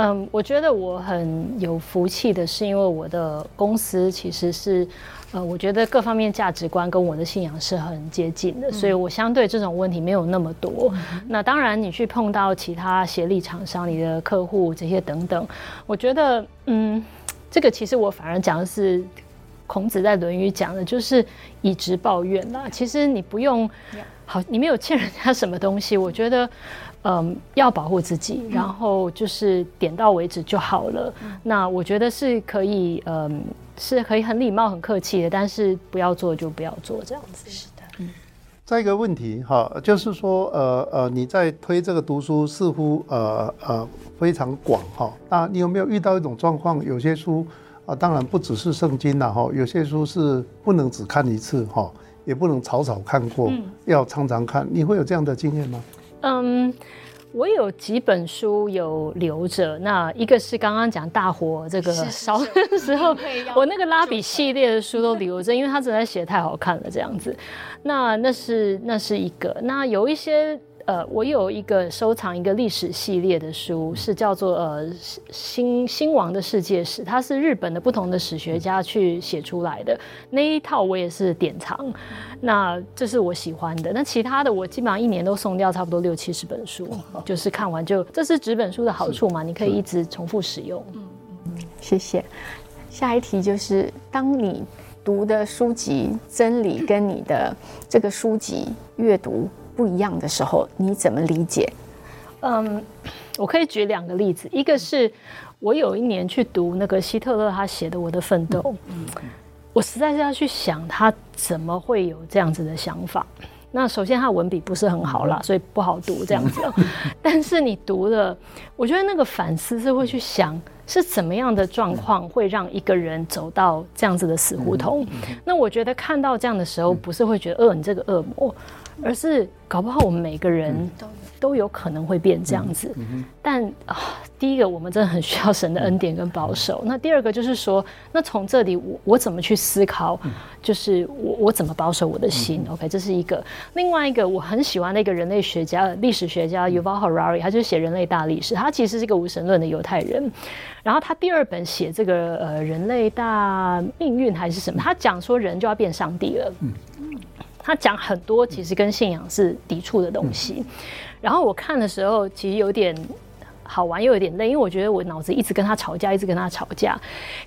嗯，我觉得我很有福气的是，因为我的公司其实是，呃，我觉得各方面价值观跟我的信仰是很接近的，所以我相对这种问题没有那么多。那当然，你去碰到其他协力厂商、你的客户这些等等，我觉得，嗯，这个其实我反而讲的是孔子在《论语》讲的，就是以直报怨啦。其实你不用，好，你没有欠人家什么东西，我觉得。嗯，要保护自己，然后就是点到为止就好了。嗯、那我觉得是可以，嗯，是可以很礼貌、很客气的，但是不要做就不要做这样子。是的，嗯。再一个问题哈，就是说，呃呃，你在推这个读书似乎呃呃非常广哈。那你有没有遇到一种状况？有些书啊，当然不只是圣经了哈，有些书是不能只看一次哈，也不能草草看过，嗯、要常常看。你会有这样的经验吗？嗯，我有几本书有留着。那一个是刚刚讲大火这个烧的时候，我那个拉比系列的书都留着，因为他实在写太好看了这样子。那那是那是一个。那有一些呃，我有一个收藏一个历史系列的书，是叫做呃新新王的世界史，它是日本的不同的史学家去写出来的那一套，我也是典藏。那这是我喜欢的，那其他的我基本上一年都送掉差不多六七十本书，就是看完就这是纸本书的好处嘛，你可以一直重复使用。嗯嗯，谢谢。下一题就是，当你读的书籍真理跟你的这个书籍阅读。不一样的时候，你怎么理解？嗯，我可以举两个例子。一个是我有一年去读那个希特勒他写的《我的奋斗》，我实在是要去想他怎么会有这样子的想法。那首先他文笔不是很好啦，所以不好读这样子。但是你读了，我觉得那个反思是会去想是怎么样的状况会让一个人走到这样子的死胡同。那我觉得看到这样的时候，不是会觉得呃，你这个恶魔。而是搞不好我们每个人都有可能会变这样子，但啊，第一个我们真的很需要神的恩典跟保守。那第二个就是说，那从这里我我怎么去思考，就是我我怎么保守我的心？OK，这是一个。另外一个我很喜欢的一个人类学家、历史学家 Yuval Harari，他就是写《人类大历史》，他其实是一个无神论的犹太人。然后他第二本写这个呃人类大命运还是什么，他讲说人就要变上帝了。他讲很多其实跟信仰是抵触的东西，然后我看的时候其实有点好玩又有点累，因为我觉得我脑子一直跟他吵架，一直跟他吵架。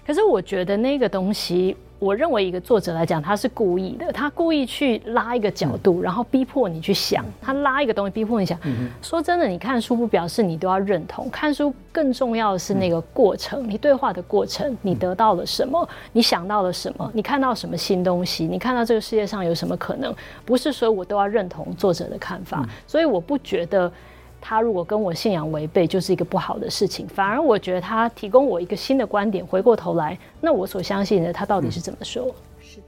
可是我觉得那个东西。我认为一个作者来讲，他是故意的，他故意去拉一个角度，然后逼迫你去想。他拉一个东西，逼迫你想。说真的，你看书不表示你都要认同，看书更重要的是那个过程，你对话的过程，你得到了什么，你想到了什么，你看到什么新东西，你看到这个世界上有什么可能，不是说我都要认同作者的看法。所以我不觉得。他如果跟我信仰违背，就是一个不好的事情。反而我觉得他提供我一个新的观点。回过头来，那我所相信的，他到底是怎么说？嗯、是的。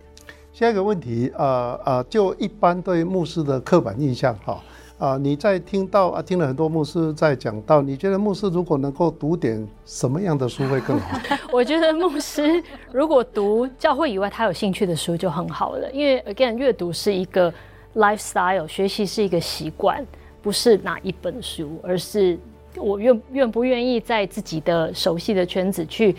下一个问题，呃呃，就一般对牧师的刻板印象，哈，啊，你在听到啊，听了很多牧师在讲到，你觉得牧师如果能够读点什么样的书会更好？我觉得牧师如果读教会以外他有兴趣的书就很好了，因为 again，阅读是一个 lifestyle，学习是一个习惯。不是哪一本书，而是我愿愿不愿意在自己的熟悉的圈子去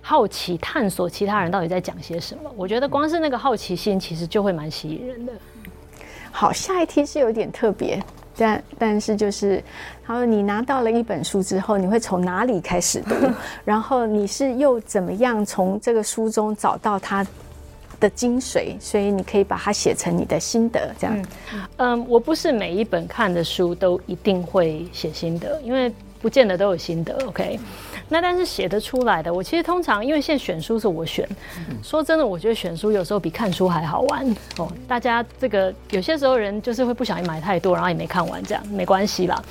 好奇探索其他人到底在讲些什么。我觉得光是那个好奇心，其实就会蛮吸引人的。好，下一题是有点特别，但但是就是，他说你拿到了一本书之后，你会从哪里开始读？然后你是又怎么样从这个书中找到它的精髓，所以你可以把它写成你的心得，这样。嗯，嗯，我不是每一本看的书都一定会写心得，因为不见得都有心得。OK，那但是写得出来的，我其实通常因为现在选书是我选，说真的，我觉得选书有时候比看书还好玩哦。大家这个有些时候人就是会不小心买太多，然后也没看完，这样没关系啦。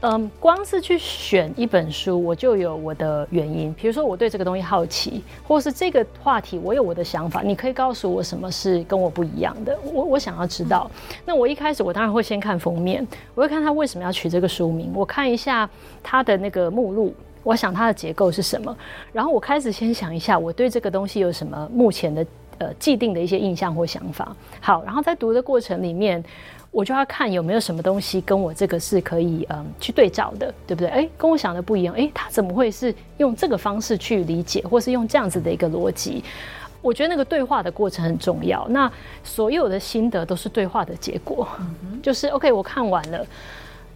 嗯，光是去选一本书，我就有我的原因。比如说，我对这个东西好奇，或是这个话题我有我的想法，你可以告诉我什么是跟我不一样的。我我想要知道。那我一开始我当然会先看封面，我会看他为什么要取这个书名，我看一下他的那个目录，我想它的结构是什么。然后我开始先想一下，我对这个东西有什么目前的呃既定的一些印象或想法。好，然后在读的过程里面。我就要看有没有什么东西跟我这个是可以嗯去对照的，对不对？哎，跟我想的不一样，哎，他怎么会是用这个方式去理解，或是用这样子的一个逻辑？我觉得那个对话的过程很重要。那所有的心得都是对话的结果，就是 OK，我看完了，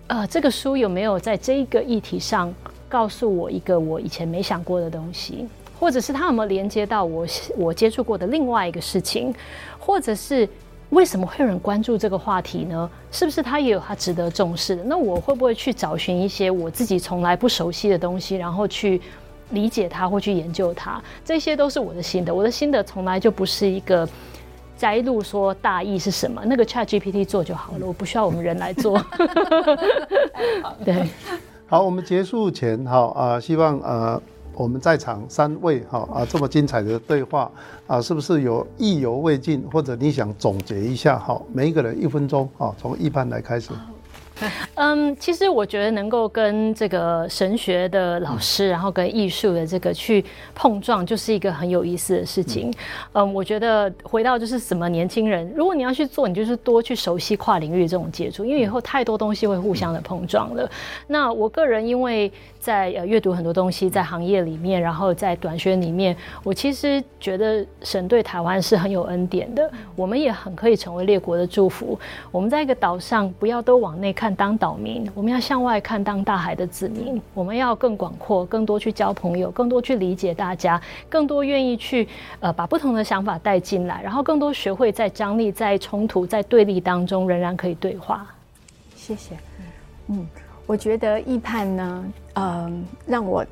呃，这个书有没有在这一个议题上告诉我一个我以前没想过的东西，或者是他有没有连接到我我接触过的另外一个事情，或者是？为什么会有人关注这个话题呢？是不是他也有他值得重视的？那我会不会去找寻一些我自己从来不熟悉的东西，然后去理解它或去研究它？这些都是我的心得。我的心得从来就不是一个摘录说大意是什么，那个 ChatGPT 做就好了，我不需要我们人来做。对，好，我们结束前，好啊，希望呃。我们在场三位哈啊，这么精彩的对话啊，是不是有意犹未尽，或者你想总结一下？哈，每一个人一分钟啊，从一般来开始。嗯，其实我觉得能够跟这个神学的老师，然后跟艺术的这个去碰撞，就是一个很有意思的事情。嗯，我觉得回到就是什么年轻人，如果你要去做，你就是多去熟悉跨领域这种接触，因为以后太多东西会互相的碰撞了。那我个人因为在呃阅读很多东西，在行业里面，然后在短宣里面，我其实觉得神对台湾是很有恩典的，我们也很可以成为列国的祝福。我们在一个岛上，不要都往内看当岛民，我们要向外看当大海的子民。我们要更广阔，更多去交朋友，更多去理解大家，更多愿意去呃把不同的想法带进来，然后更多学会在张力、在冲突、在对立当中仍然可以对话。谢谢。嗯，我觉得奕盼呢，嗯、呃，让我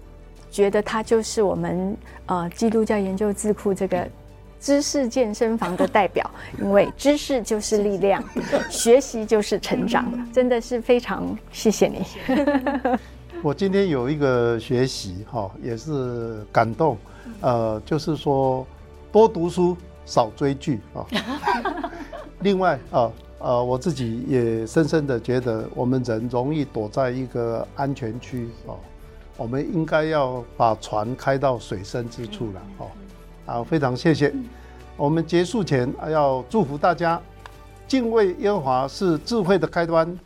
觉得他就是我们呃基督教研究智库这个。知识健身房的代表，因为知识就是力量，学习就是成长，真的是非常谢谢你。我今天有一个学习哈，也是感动，呃，就是说多读书少追剧啊。另外啊，呃，我自己也深深的觉得，我们人容易躲在一个安全区哦，我们应该要把船开到水深之处了哦。好，非常谢谢。我们结束前要祝福大家，敬畏耶和华是智慧的开端，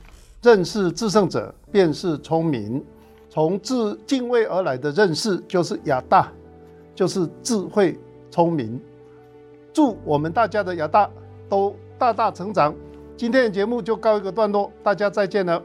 认识至圣者便是聪明。从自敬畏而来的认识就是亚大，就是智慧聪明。祝我们大家的亚大都大大成长。今天的节目就告一个段落，大家再见了。